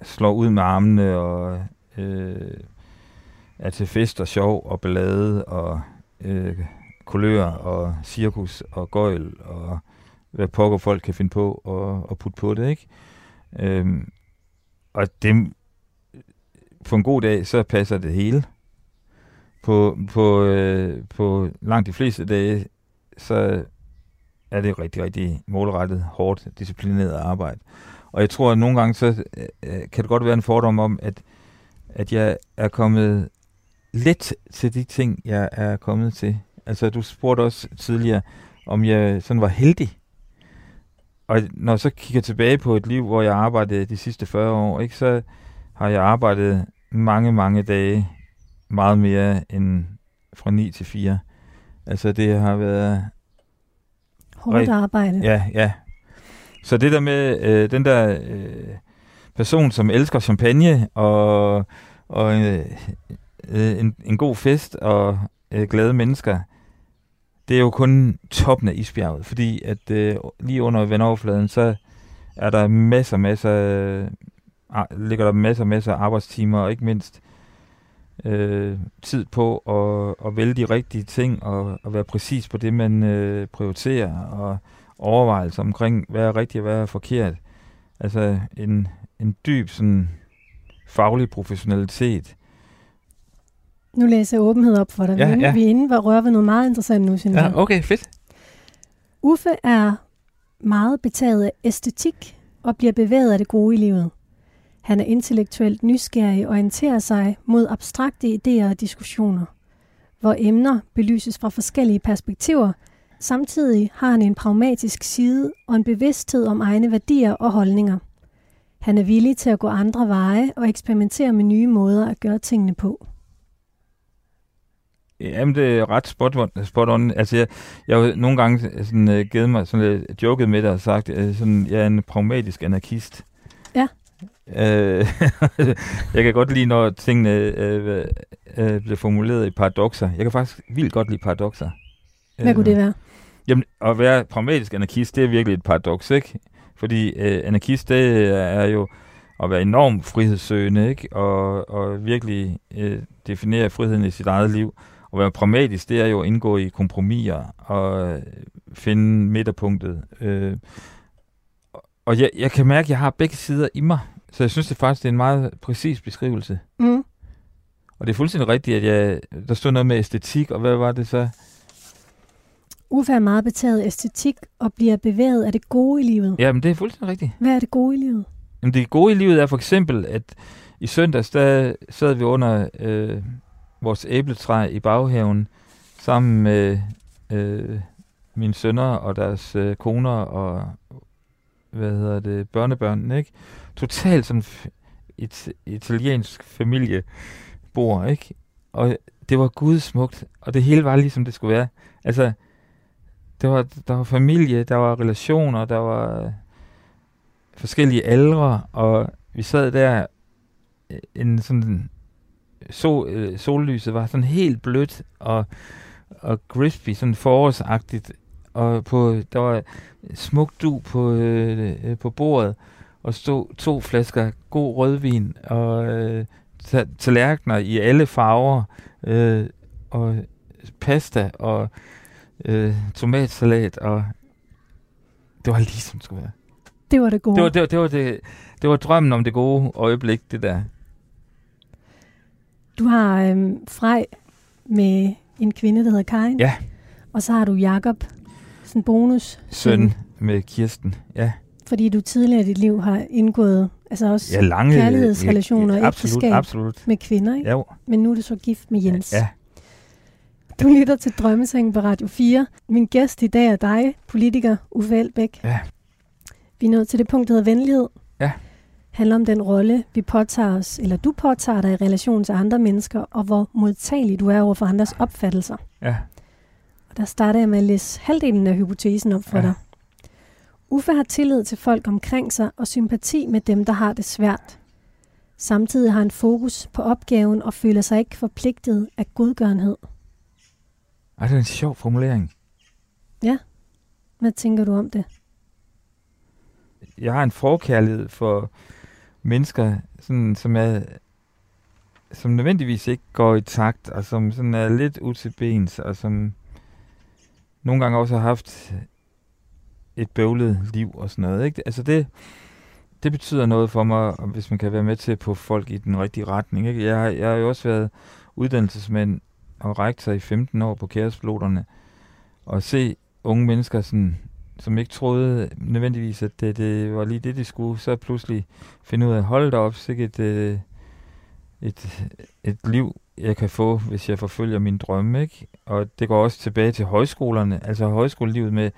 slår ud med armene og øh, er til fest og sjov og ballade og øh, kulør og cirkus og gøjl og hvad pokker folk kan finde på og, og putte på det, ikke? Øhm, og det, på en god dag, så passer det hele. På, på, øh, på langt de fleste dage, så er det rigtig, rigtig målrettet, hårdt, disciplineret arbejde. Og jeg tror, at nogle gange, så øh, kan det godt være en fordom om, at, at jeg er kommet let til de ting, jeg er kommet til. Altså, du spurgte også tidligere, om jeg sådan var heldig. Og når jeg så kigger tilbage på et liv, hvor jeg arbejdede de sidste 40 år, ikke, så har jeg arbejdet mange, mange dage meget mere end fra 9 til 4. Altså, det har været Hårdt arbejde. Ja, ja. Så det der med øh, den der øh, person, som elsker champagne og, og øh, øh, en, en god fest og øh, glade mennesker, det er jo kun toppen af isbjerget, fordi at øh, lige under vandoverfladen, så er der masser, masser, øh, ligger der masser, masser af arbejdstimer, og ikke mindst øh, tid på at, at vælge de rigtige ting, og at være præcis på det, man øh, prioriterer, og overvejelser omkring, hvad er rigtigt og hvad er forkert. Altså en, en dyb sådan, faglig professionalitet. Nu læser jeg åbenhed op for dig. Ja, vi, ja. vi er inde og rører ved noget meget interessant nu, synes jeg. okay, fedt. Uffe er meget betaget af æstetik og bliver bevæget af det gode i livet. Han er intellektuelt nysgerrig og orienterer sig mod abstrakte idéer og diskussioner, hvor emner belyses fra forskellige perspektiver. Samtidig har han en pragmatisk side og en bevidsthed om egne værdier og holdninger. Han er villig til at gå andre veje og eksperimentere med nye måder at gøre tingene på. Jamen, det er ret spot on. Spot on. Altså, jeg, jeg har nogle gange sådan, uh, givet mig sådan lidt joket med det og sagt, uh, sådan, jeg er en pragmatisk anarkist. Ja. Uh, jeg kan godt lide, når tingene uh, uh, bliver formuleret i paradoxer. Jeg kan faktisk vildt godt lide paradoxer. Hvad kunne det være? Jamen, at være pragmatisk anarkist, det er virkelig et paradoks, ikke? Fordi øh, anarkist, det er jo at være enormt frihedssøgende, ikke? Og, og virkelig øh, definere friheden i sit eget liv. At være pragmatisk, det er jo at indgå i kompromiser og øh, finde midterpunktet. Øh, og jeg, jeg kan mærke, at jeg har begge sider i mig. Så jeg synes det faktisk, det er en meget præcis beskrivelse. Mm. Og det er fuldstændig rigtigt, at jeg, der stod noget med æstetik, og hvad var det så? Uffe er meget betaget af æstetik og bliver bevæget af det gode i livet. Jamen, det er fuldstændig rigtigt. Hvad er det gode i livet? Jamen, det gode i livet er for eksempel, at i søndags, der sad vi under øh, vores æbletræ i baghaven, sammen med øh, mine sønner og deres øh, koner og hvad hedder det, børnebørn, ikke? Totalt som et italiensk familiebord, ikke? Og det var gudsmukt, og det hele var ligesom det skulle være. Altså, det var, der var familie, der var relationer, der var øh, forskellige aldre, og vi sad der, øh, en sådan, sol, øh, sollyset var sådan helt blødt og, og crispy, sådan forårsagtigt, og på, der var smuk du på, øh, øh, på bordet, og stod to flasker god rødvin, og øh, tallerkener i alle farver, øh, og pasta, og øh, tomatsalat, og det var lige som det skulle være. Det var det gode. Det var, det, var, det, var det, det var drømmen om det gode øjeblik, det der. Du har øhm, Frej med en kvinde, der hedder Karin. Ja. Og så har du Jakob, sådan bonus. Søn med Kirsten. Ja, Fordi du tidligere i dit liv har indgået altså også ja lange kærlighedsrelationer ja, og absolut, ægteskab absolut. med kvinder. Ikke? Ja, Men nu er du så gift med Jens. ja. Du lytter til Drømmesengen på Radio 4. Min gæst i dag er dig, politiker Uffe Elbæk. Ja. Vi er nået til det punkt, der hedder venlighed. Ja. handler om den rolle, vi påtager os, eller du påtager dig i relation til andre mennesker, og hvor modtagelig du er over for andres opfattelser. ja. Og der starter jeg med at læse halvdelen af hypotesen op for Ja. dig. Uffe har tillid til folk omkring sig og sympati med dem, der har det svært. Samtidig har han fokus på opgaven og føler sig ikke forpligtet af godgørenhed. Ej, det er en sjov formulering. Hvad tænker du om det? Jeg har en forkærlighed for mennesker, sådan, som er som nødvendigvis ikke går i takt, og som sådan er lidt utilbens, og som nogle gange også har haft et bøvlet liv og sådan noget. Ikke? Altså det, det betyder noget for mig, hvis man kan være med til at få folk i den rigtige retning. Ikke? Jeg, har- jeg har jo også været uddannelsesmand og rektor i 15 år på Kærespiloterne, og se unge mennesker, sådan, som ikke troede nødvendigvis, at det, det var lige det, de skulle, så pludselig finde ud af, hold da op, sikke et, et, et, et liv, jeg kan få, hvis jeg forfølger min drømme. Ikke? Og det går også tilbage til højskolerne, altså højskolelivet med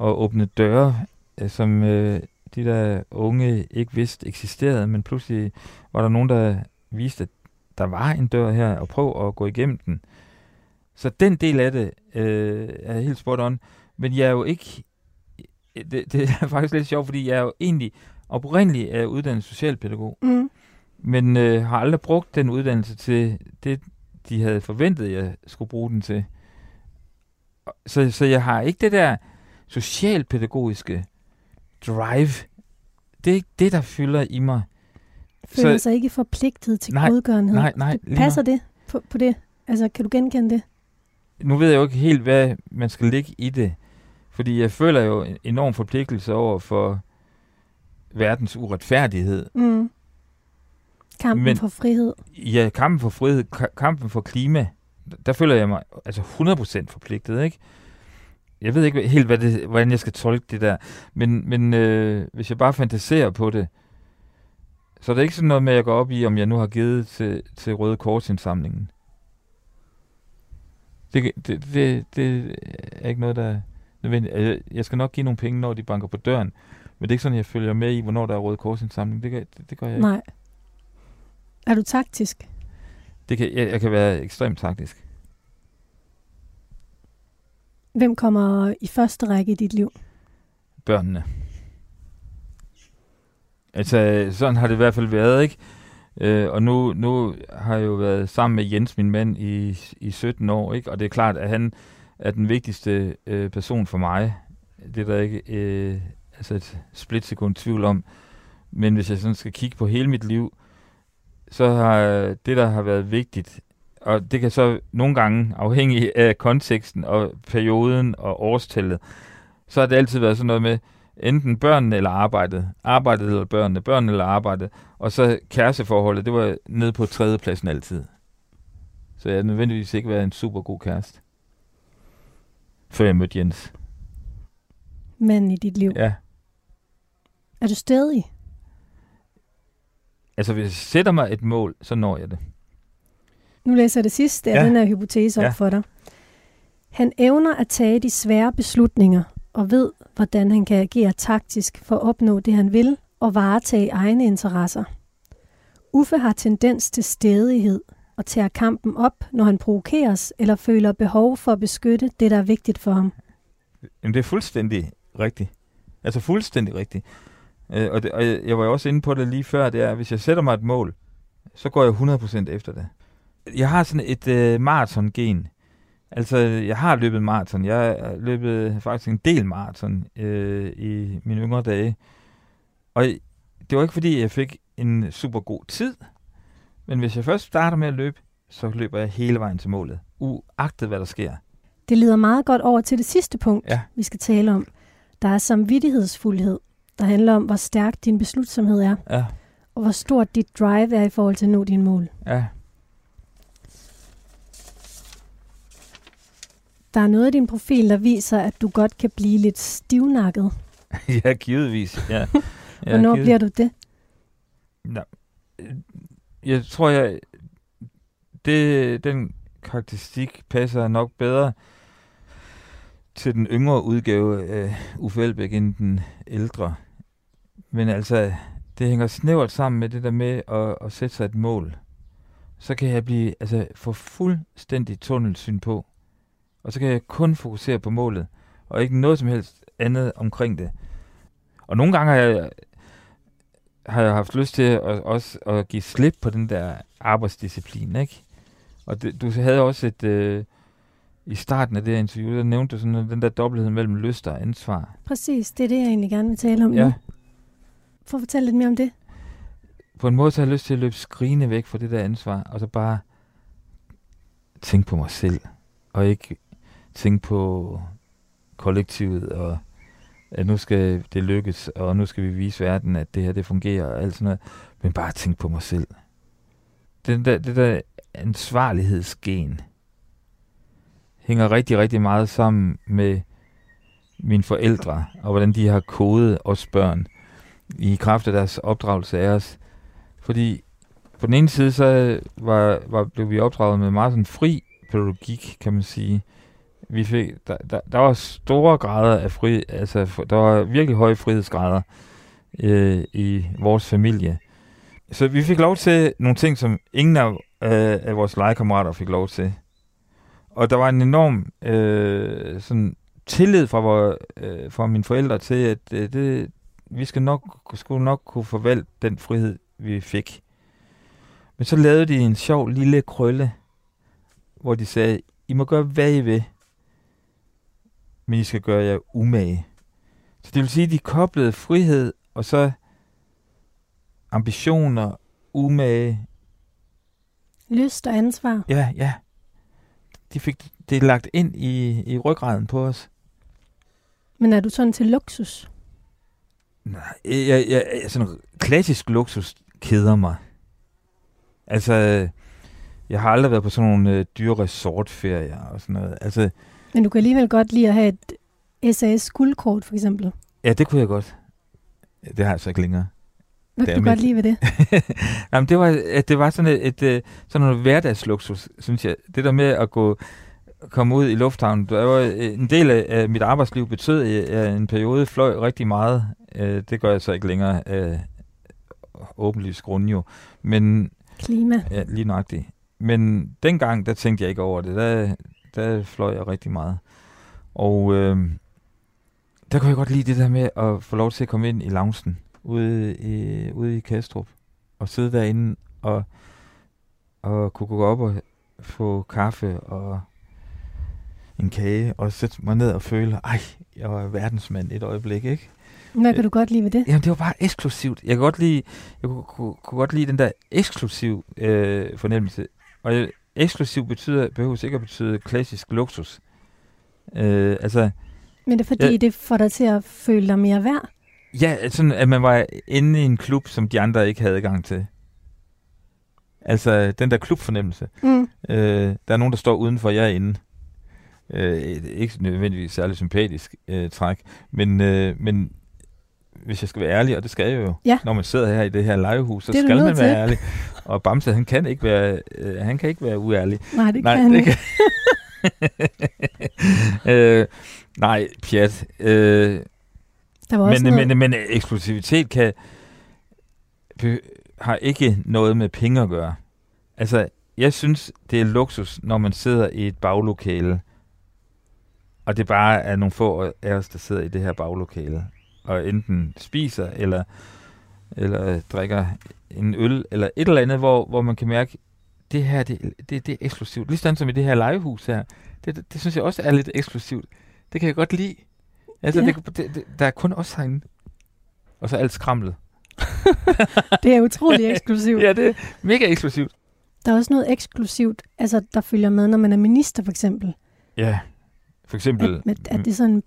at åbne døre, øh, som øh, de der unge ikke vidste eksisterede, men pludselig var der nogen, der viste, at der var en dør her, og prøv at gå igennem den. Så den del af det øh, er helt spot on. Men jeg er jo ikke... Det, det er faktisk lidt sjovt, fordi jeg er jo egentlig oprindeligt er uddannet socialpædagog, Mm. men øh, har aldrig brugt den uddannelse til det, de havde forventet, jeg skulle bruge den til. Så, så jeg har ikke det der socialpædagogiske drive det er ikke det, der fylder i mig. Føler sig ikke forpligtet til Nej, godgørenhed. Nej, nej. Passer det på, på det? Altså, kan du genkende det? Nu ved jeg jo ikke helt, hvad man skal ligge i det. Fordi jeg føler jo en enorm forpligtelse over for verdens uretfærdighed. Mm. Kampen Men- for frihed. Ja, kampen for frihed, ka- kampen for klima, der føler jeg mig altså 100% forpligtet, ikke? Jeg ved ikke helt, hvad det, hvordan jeg skal tolke det der, men, men øh, hvis jeg bare fantaserer på det, så er det ikke sådan noget med, at jeg går op i, om jeg nu har givet til, til Røde Korsindsamlingen. Det, det, det, det er ikke noget, der er nødvendigt. Altså, Jeg skal nok give nogle penge, når de banker på døren, men det er ikke sådan, jeg følger med i, hvornår der er Røde Korsindsamling. Det, gør- det, det gør jeg ikke. Nej. Er du taktisk? Det kan, jeg, jeg kan være ekstremt taktisk. Hvem kommer i første række i dit liv? børnene. Altså, sådan har det i hvert fald været, ikke? Øh, og nu, nu har jeg jo været sammen med Jens, min mand, i, i 17 år, ikke? Og det er klart, at han er den vigtigste øh, person for mig. Det er der ikke øh, altså et splitsekund tvivl om. Men hvis jeg sådan skal kigge på hele mit liv, så har det, der har været vigtigt, og det kan så nogle gange, afhængig af konteksten og perioden og årstallet, så har det altid været sådan noget med, enten børnene eller arbejdet. Arbejdet eller børnene, børnene eller arbejdet. Og så kæresteforholdet, det var nede på tredjepladsen altid. Så jeg nødvendigvis ikke været en super god kæreste. Før jeg mødte Jens. Manden i dit liv. Ja. Er du stedig? Altså, hvis jeg sætter mig et mål, så når jeg det. Nu læser jeg det sidste af Ja. den her hypotese op Ja. for dig. Han evner at tage de svære beslutninger og ved, hvordan han kan agere taktisk for at opnå det, han vil og varetage egne interesser. Uffe har tendens til stedighed og tager kampen op, når han provokeres eller føler behov for at beskytte det, der er vigtigt for ham. Jamen, det er fuldstændig rigtigt. Altså fuldstændig rigtigt. Øh, og, det, og jeg, jeg var jo også inde på det lige før, det er, at hvis jeg sætter mig et mål, så går jeg 100% efter det. Jeg har sådan et øh, maratongen, gen Altså, jeg har løbet maraton. Jeg har løbet faktisk en del maraton øh, i mine yngre dage. Og det var ikke fordi, jeg fik en super god tid, men hvis jeg først starter med at løbe, så løber jeg hele vejen til målet, uagtet hvad der sker. Det leder meget godt over til det sidste punkt, Ja. vi skal tale om. Der er samvittighedsfuldhed, der handler om, hvor stærk din beslutsomhed er, Ja, og hvor stort dit drive er i forhold til at nå dine mål. ja. Der er noget i din profil, der viser, at du godt kan blive lidt stivnakket. ja, givetvis. Ja. Ja, Hvornår givet- bliver du det? Nå, jeg tror, jeg, det, den karakteristik passer nok bedre til den yngre udgave af Uffe Elbæk end den ældre. Men altså, det hænger snævert sammen med det der med at, at sætte sig et mål. Så kan jeg blive, altså, få fuldstændig tunnelsyn på. Og så kan jeg kun fokusere på målet, og ikke noget som helst andet omkring det. Og nogle gange har jeg har jeg haft lyst til at, også at give slip på den der arbejdsdisciplin, ikke? Og det, du havde også et, øh, i starten af det her interview, der nævnte du sådan den der dobbelthed mellem lyst og ansvar. Præcis, det er det, jeg egentlig gerne vil tale om Ja, nu. For at fortælle lidt mere om det. på en måde så har jeg lyst til at løbe skrigende væk fra det der ansvar, og så bare tænke på mig selv, og ikke tænke på kollektivet, og at nu skal det lykkes, og nu skal vi vise verden, at det her det fungerer, og alt sådan noget, men bare tænke på mig selv. Den der, det der ansvarlighedsgen hænger rigtig, rigtig meget sammen med mine forældre, og hvordan de har kodet os børn i kraft af deres opdragelse af os. Fordi på den ene side, så var, var, blev vi opdraget med meget sådan fri pædagogik, kan man sige. Vi fik, der, der, der var store grader af fri, altså der var virkelig høje frihedsgrader øh, i vores familie. Så vi fik lov til nogle ting, som ingen af, øh, af vores legekammerater fik lov til. Og der var en enorm øh, sådan tillid fra, vor, øh, fra mine forældre til, at øh, det, vi skal nok, skulle nok kunne forvalte den frihed, vi fik. Men så lavede de en sjov lille krølle, hvor de sagde, I må gøre, hvad I vil, men I skal gøre jer umage. Så det vil sige, at de koblede frihed og så ambitioner, umage. Lyst og ansvar. Ja, ja. De fik det lagt ind i, i ryggraden på os. Men er du sådan til luksus? Nej, jeg, jeg, jeg, sådan klassisk luksus keder mig. Altså, jeg har aldrig været på sådan nogle øh, dyre resortferier og sådan noget. Altså, Men du kan alligevel godt lide at have et SAS guldkort, for eksempel. ja, det kunne jeg godt. Det har jeg så ikke længere. Hvad er du godt mit- lide ved det? Jamen, det var, at det var sådan et, et, øh, sådan noget hverdagsluksus, synes jeg. Det der med at gå komme ud i lufthavnen. Det var øh, en del af, mit arbejdsliv betød, at jeg en periode fløj rigtig meget. Øh, det gør jeg så ikke længere af åbenlyst grund jo. Men Klima. Ja, lige nøjagtigt. Men dengang, der tænkte jeg ikke over det. Der, der fløj jeg rigtig meget. Og øh, der kunne jeg godt lide det der med at få lov til at komme ind i loungen ude i, ude i Kastrup. Og sidde derinde og, og kunne gå op og få kaffe og en kage, og sætte mig ned og føle, ej, jeg var verdensmand et øjeblik, ikke? Hvad kan du godt lide ved det? Jamen, det var bare eksklusivt. Jeg kan godt lide, jeg kunne, kunne, kunne godt lide den der eksklusiv øh, fornemmelse. Og øh, eksklusiv betyder, behøver ikke at betyde klassisk luksus. Øh, altså, Men det er fordi, Ja. det får dig til at føle dig mere værd. ja, sådan, at man var inde i en klub, som de andre ikke havde adgang til. Altså, den der klubfornemmelse. Mm. Øh, der er nogen, der står udenfor, jeg er inde. Øh, ikke nødvendigvis særlig sympatisk øh, træk, men, øh, men hvis jeg skal være ærlig, og det skal jeg jo, Ja. når man sidder her i det her legehus, så Det skal man nødt være til. ærlig. Og Bamse, han kan ikke være, øh, han kan ikke være uærlig. Nej, det nej, kan han det ikke. kan... øh, nej, pjat. Øh, Der var men, noget... men, men eksklusivitet kan, har ikke noget med penge at gøre. Altså, jeg synes, det er luksus, når man sidder i et baglokale, og det bare er nogle få af os, der sidder i det her baglokale, og enten spiser, eller, eller drikker en øl, eller et eller andet, hvor, hvor man kan mærke, det her, det, det, det er eksklusivt. Ligesom som i det her legehus her. Det, det, det synes jeg også er lidt eksklusivt. Det kan jeg godt lide. Altså, Ja. det, det, det, der er kun os herinde. Og så alt skramlet. Det er utrolig eksklusivt. Ja, det er mega eksklusivt. Der er også noget eksklusivt, altså, der følger med, når man er minister, for eksempel. Ja, for eksempel... At, at det er sådan,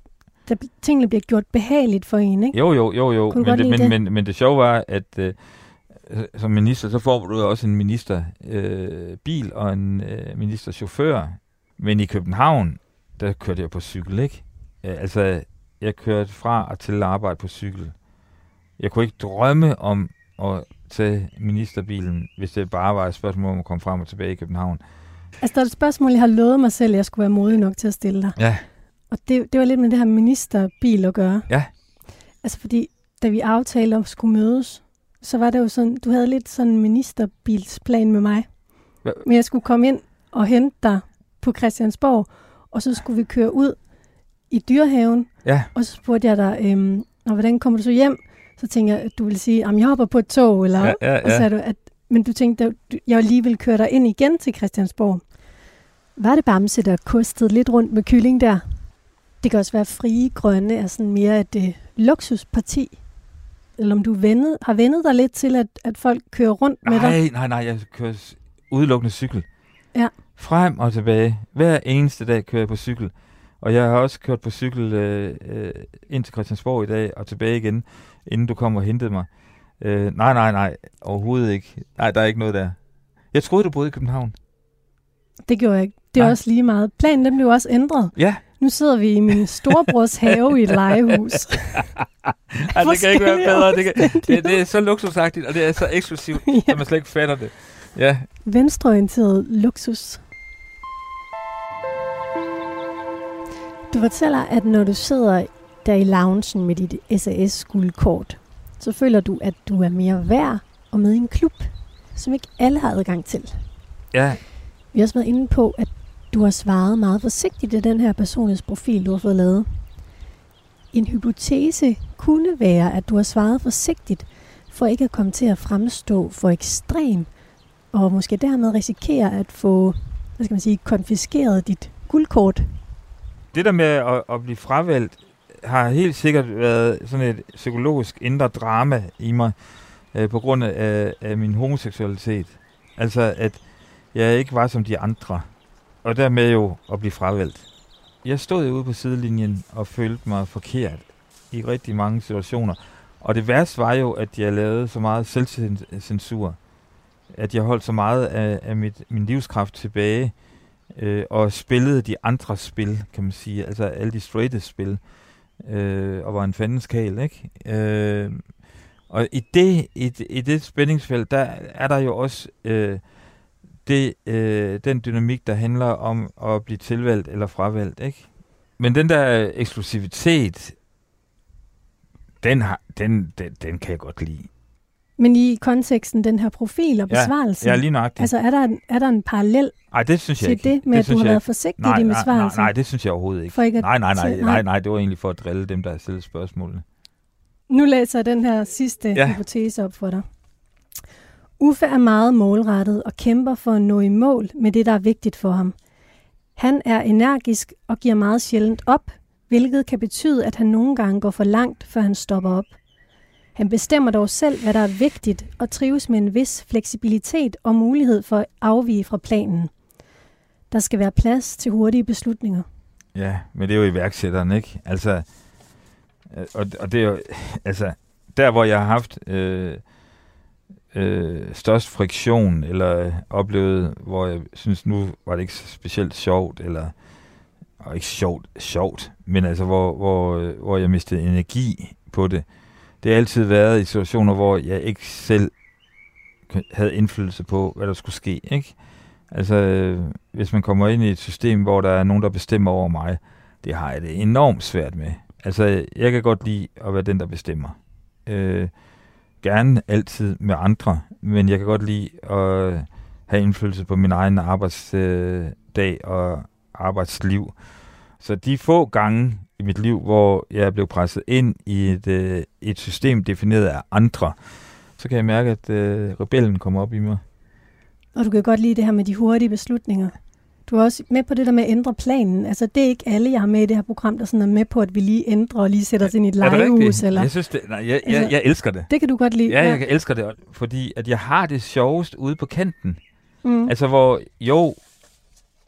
der, tingene bliver gjort behageligt for en, ikke? Jo, jo, jo, jo. Men det, men, det? men, men det sjove var, at øh, som minister, så får du også en ministerbil øh, bil og en øh, ministerchauffør. Men i København, der kørte jeg på cykel, ikke? Øh, altså, jeg kørte fra og til arbejde på cykel. Jeg kunne ikke drømme om at tage ministerbilen, hvis det bare var et spørgsmål om at komme frem og tilbage i København. Altså, der er et spørgsmål, jeg har lovet mig selv, at jeg skulle være modig nok til at stille dig. Ja, Og det, det var lidt med det her ministerbil at gøre. Ja. Altså, fordi da vi aftalte om at skulle mødes, så var det jo sådan, du havde lidt sådan en ministerbilsplan med mig. Hva- Men jeg skulle komme ind og hente dig på Christiansborg, og så skulle vi køre ud i dyrehaven, ja, og så spurgte jeg dig, øhm, "Nå, hvordan kommer du så hjem? Så tænkte jeg, at du ville sige, at jeg hopper på et tog, eller, ja, ja, og så ja. sagde du, at, men du tænkte, at jeg lige ville køre dig ind igen til Christiansborg. Var det Bamse, der kostede lidt rundt med kylling der? Det kan også være frie grønne er sådan mere et øh, luksusparti. Eller om du vendet, har vendet dig lidt til, at, at folk kører rundt med dig. Nej, nej, nej, jeg kører udelukkende cykel. Ja. Frem og tilbage. Hver eneste dag kører jeg på cykel. Og jeg har også kørt på cykel øh, øh, ind til Christiansborg i dag og tilbage igen, inden du kom og hentede mig. Øh, nej, nej, nej, overhovedet ikke. Nej, der er ikke noget der. Jeg troede, du boede i København. Det gjorde jeg ikke. Det er Nej. også lige meget. Planen den blev også ændret. Ja, Nu sidder vi i min storebrors have i et legehus. Ej, det kan ikke være bedre. Det, kan, det, det er så luksusagtigt, og det er så eksklusivt, ja. at man slet ikke fatter det. Ja, Venstreorienteret luksus. Du fortæller, at når du sidder der i loungen med dit SAS-guldkort, så føler du, at du er mere værd og med i en klub, som ikke alle har adgang til. ja, Vi har også været inde på, at du har svaret meget forsigtigt i den her personlighedsprofil, du har fået lavet. En hypotese kunne være, at du har svaret forsigtigt, for ikke at komme til at fremstå for ekstrem, og måske dermed risikere at få, hvad skal man sige, konfiskeret dit guldkort. det der med at, at blive fravalgt, har helt sikkert været sådan et psykologisk indre drama i mig, øh, på grund af, af min homoseksualitet. Altså, at jeg ikke var som de andre, og dermed jo at blive fravalgt. Jeg stod ude på sidelinjen og følte mig forkert i rigtig mange situationer. Og det værste var jo, at jeg lavede så meget selvcensur, at jeg holdt så meget af, af mit, min livskraft tilbage, øh, og spillede de andre spil, kan man sige, altså alle de straighte spil, øh, og var en fandenskal, ikke? Øh, og i det, i, i det spændingsfelt, der er der jo også øh, det, øh, den dynamik, der handler om at blive tilvalgt eller fravalgt, ikke? Men den der eksklusivitet, den, har, den, den, den kan jeg godt lide. Men i konteksten, den her profil og besvarelse, Ja, lige nøjagtigt. altså er der, en- er der en parallel Nej, det synes jeg til ikke. det med, at du har været forsigtig nej, i din nej, nej, besvarelse? nej, det synes jeg overhovedet ikke. For ikke nej, nej, nej, nej, nej. nej, det var egentlig for at drille dem, der har stillet spørgsmålene. Nu læser jeg den her sidste ja. Ja. hypotese op for dig. Uffe er meget målrettet og kæmper for at nå i mål med det, der er vigtigt for ham. Han er energisk og giver meget sjældent op, hvilket kan betyde, at han nogle gange går for langt, før han stopper op. Han bestemmer dog selv, hvad der er vigtigt, og trives med en vis fleksibilitet og mulighed for at afvige fra planen. Der skal være plads til hurtige beslutninger. Ja, men det er jo iværksætteren, ikke? Altså, øh, og, og det er jo, altså, der hvor jeg har haft øh, øh, størst friktion, eller oplevede, oplevet, hvor jeg synes, nu var det ikke specielt sjovt, eller og ikke sjovt, sjovt, men altså, hvor, hvor, øh, hvor jeg mistede energi på det. Det har altid været i situationer, hvor jeg ikke selv havde indflydelse på, hvad der skulle ske, ikke? Altså, øh, hvis man kommer ind i et system, hvor der er nogen, der bestemmer over mig, det har jeg det enormt svært med. Altså, jeg kan godt lide at være den, der bestemmer. Øh, gerne altid med andre, men jeg kan godt lide at have indflydelse på min egen arbejdsdag og arbejdsliv. Så de få gange i mit liv, hvor jeg blev presset ind i et, øh, et system defineret af andre, så kan jeg mærke, at øh, rebellen kommer op i mig. Og du kan godt lide det her med de hurtige beslutninger. Du er også med på det der med at ændre planen. Altså, det er ikke alle, jeg har med i det her program, der sådan er med på, at vi lige ændrer og lige sætter os ind i et legehus. Eller... Jeg synes det, nej, jeg, jeg, Altså- jeg elsker det. Det kan du godt lide. Ja, jeg elsker det, fordi at jeg har det sjovest ude på kanten. Mm. Altså hvor, jo,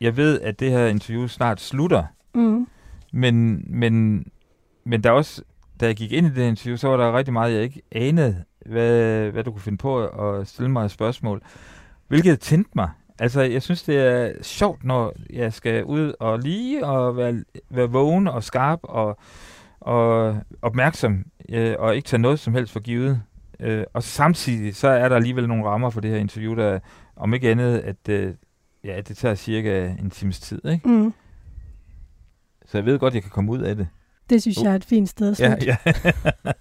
jeg ved, at det her interview snart slutter, Mm. men, men, men der er også, da jeg gik ind i det interview, så var der rigtig meget, jeg ikke anede, hvad, hvad du kunne finde på at stille mig et spørgsmål. Hvilket tændte mig. Altså, jeg synes, det er sjovt, når jeg skal ud og lige og være, være vågen og skarp og, og opmærksom, øh, og ikke tage noget som helst for givet. Øh, og samtidig, så er der alligevel nogle rammer for det her interview, der om ikke andet, at øh, ja, det tager cirka en times tid, ikke? Mm. Så jeg ved godt, jeg kan komme ud af det. Det synes Uh. jeg er et fint sted at Ja, ja.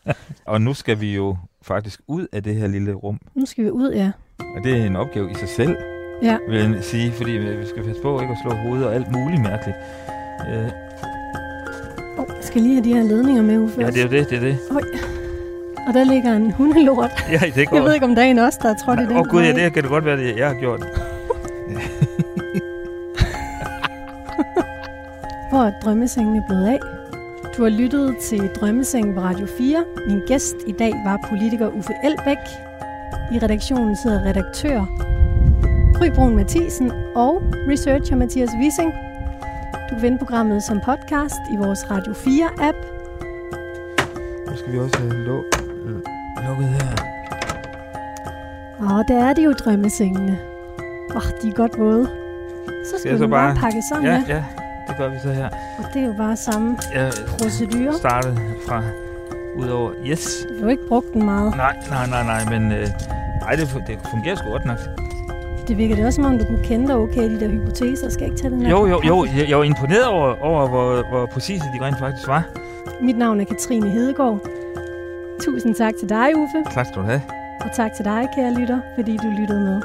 og nu skal vi jo faktisk ud af det her lille rum. Nu skal vi ud, ja. Og det er en opgave i sig selv, Ja. vil jeg sige, fordi vi skal passe på ikke at slå hovedet og alt muligt mærkeligt. Øh, Oh, jeg skal lige have de her ledninger med, Uffe. ja, det er det, det er det. Og der ligger en hundelort. Ja, det går. Jeg ved ikke, om der er en også, der er trådt i den. Åh oh, gud, ja, det kan det godt være, det jeg har gjort. Hvor er drømmesengene blevet af? Du har lyttet til Drømmesengen på Radio 4. Min gæst i dag var politiker Uffe Elbæk. I redaktionen sidder redaktør Gry Brun Mathisen og researcher Mathias Wissing. Du kan finde programmet som podcast i vores Radio 4-app. Nu skal vi også have lå, øh, lukket her. Og der er det jo drømmesengene. Åh, oh, de er godt våde. Så skal du så bare pakke sammen, Ja, ja. ja, det gør vi så her. Og det er jo bare samme Jeg procedure. startede fra udover yes. Du har ikke brugt den meget. Nej, nej, nej, nej, men øh, nej, det, det fungerer sgu godt nok. Det virker det også, som om du kunne kende dig okay, de der hypoteser. Skal jeg ikke tage den her? Jo, jo, jo, jeg, jeg var imponeret over, over hvor, hvor præcise de rent faktisk var. Mit navn er Katrine Hedegaard. Tusind tak til dig, Uffe. Tak skal du have. Og tak til dig, kære lytter, fordi du lyttede med.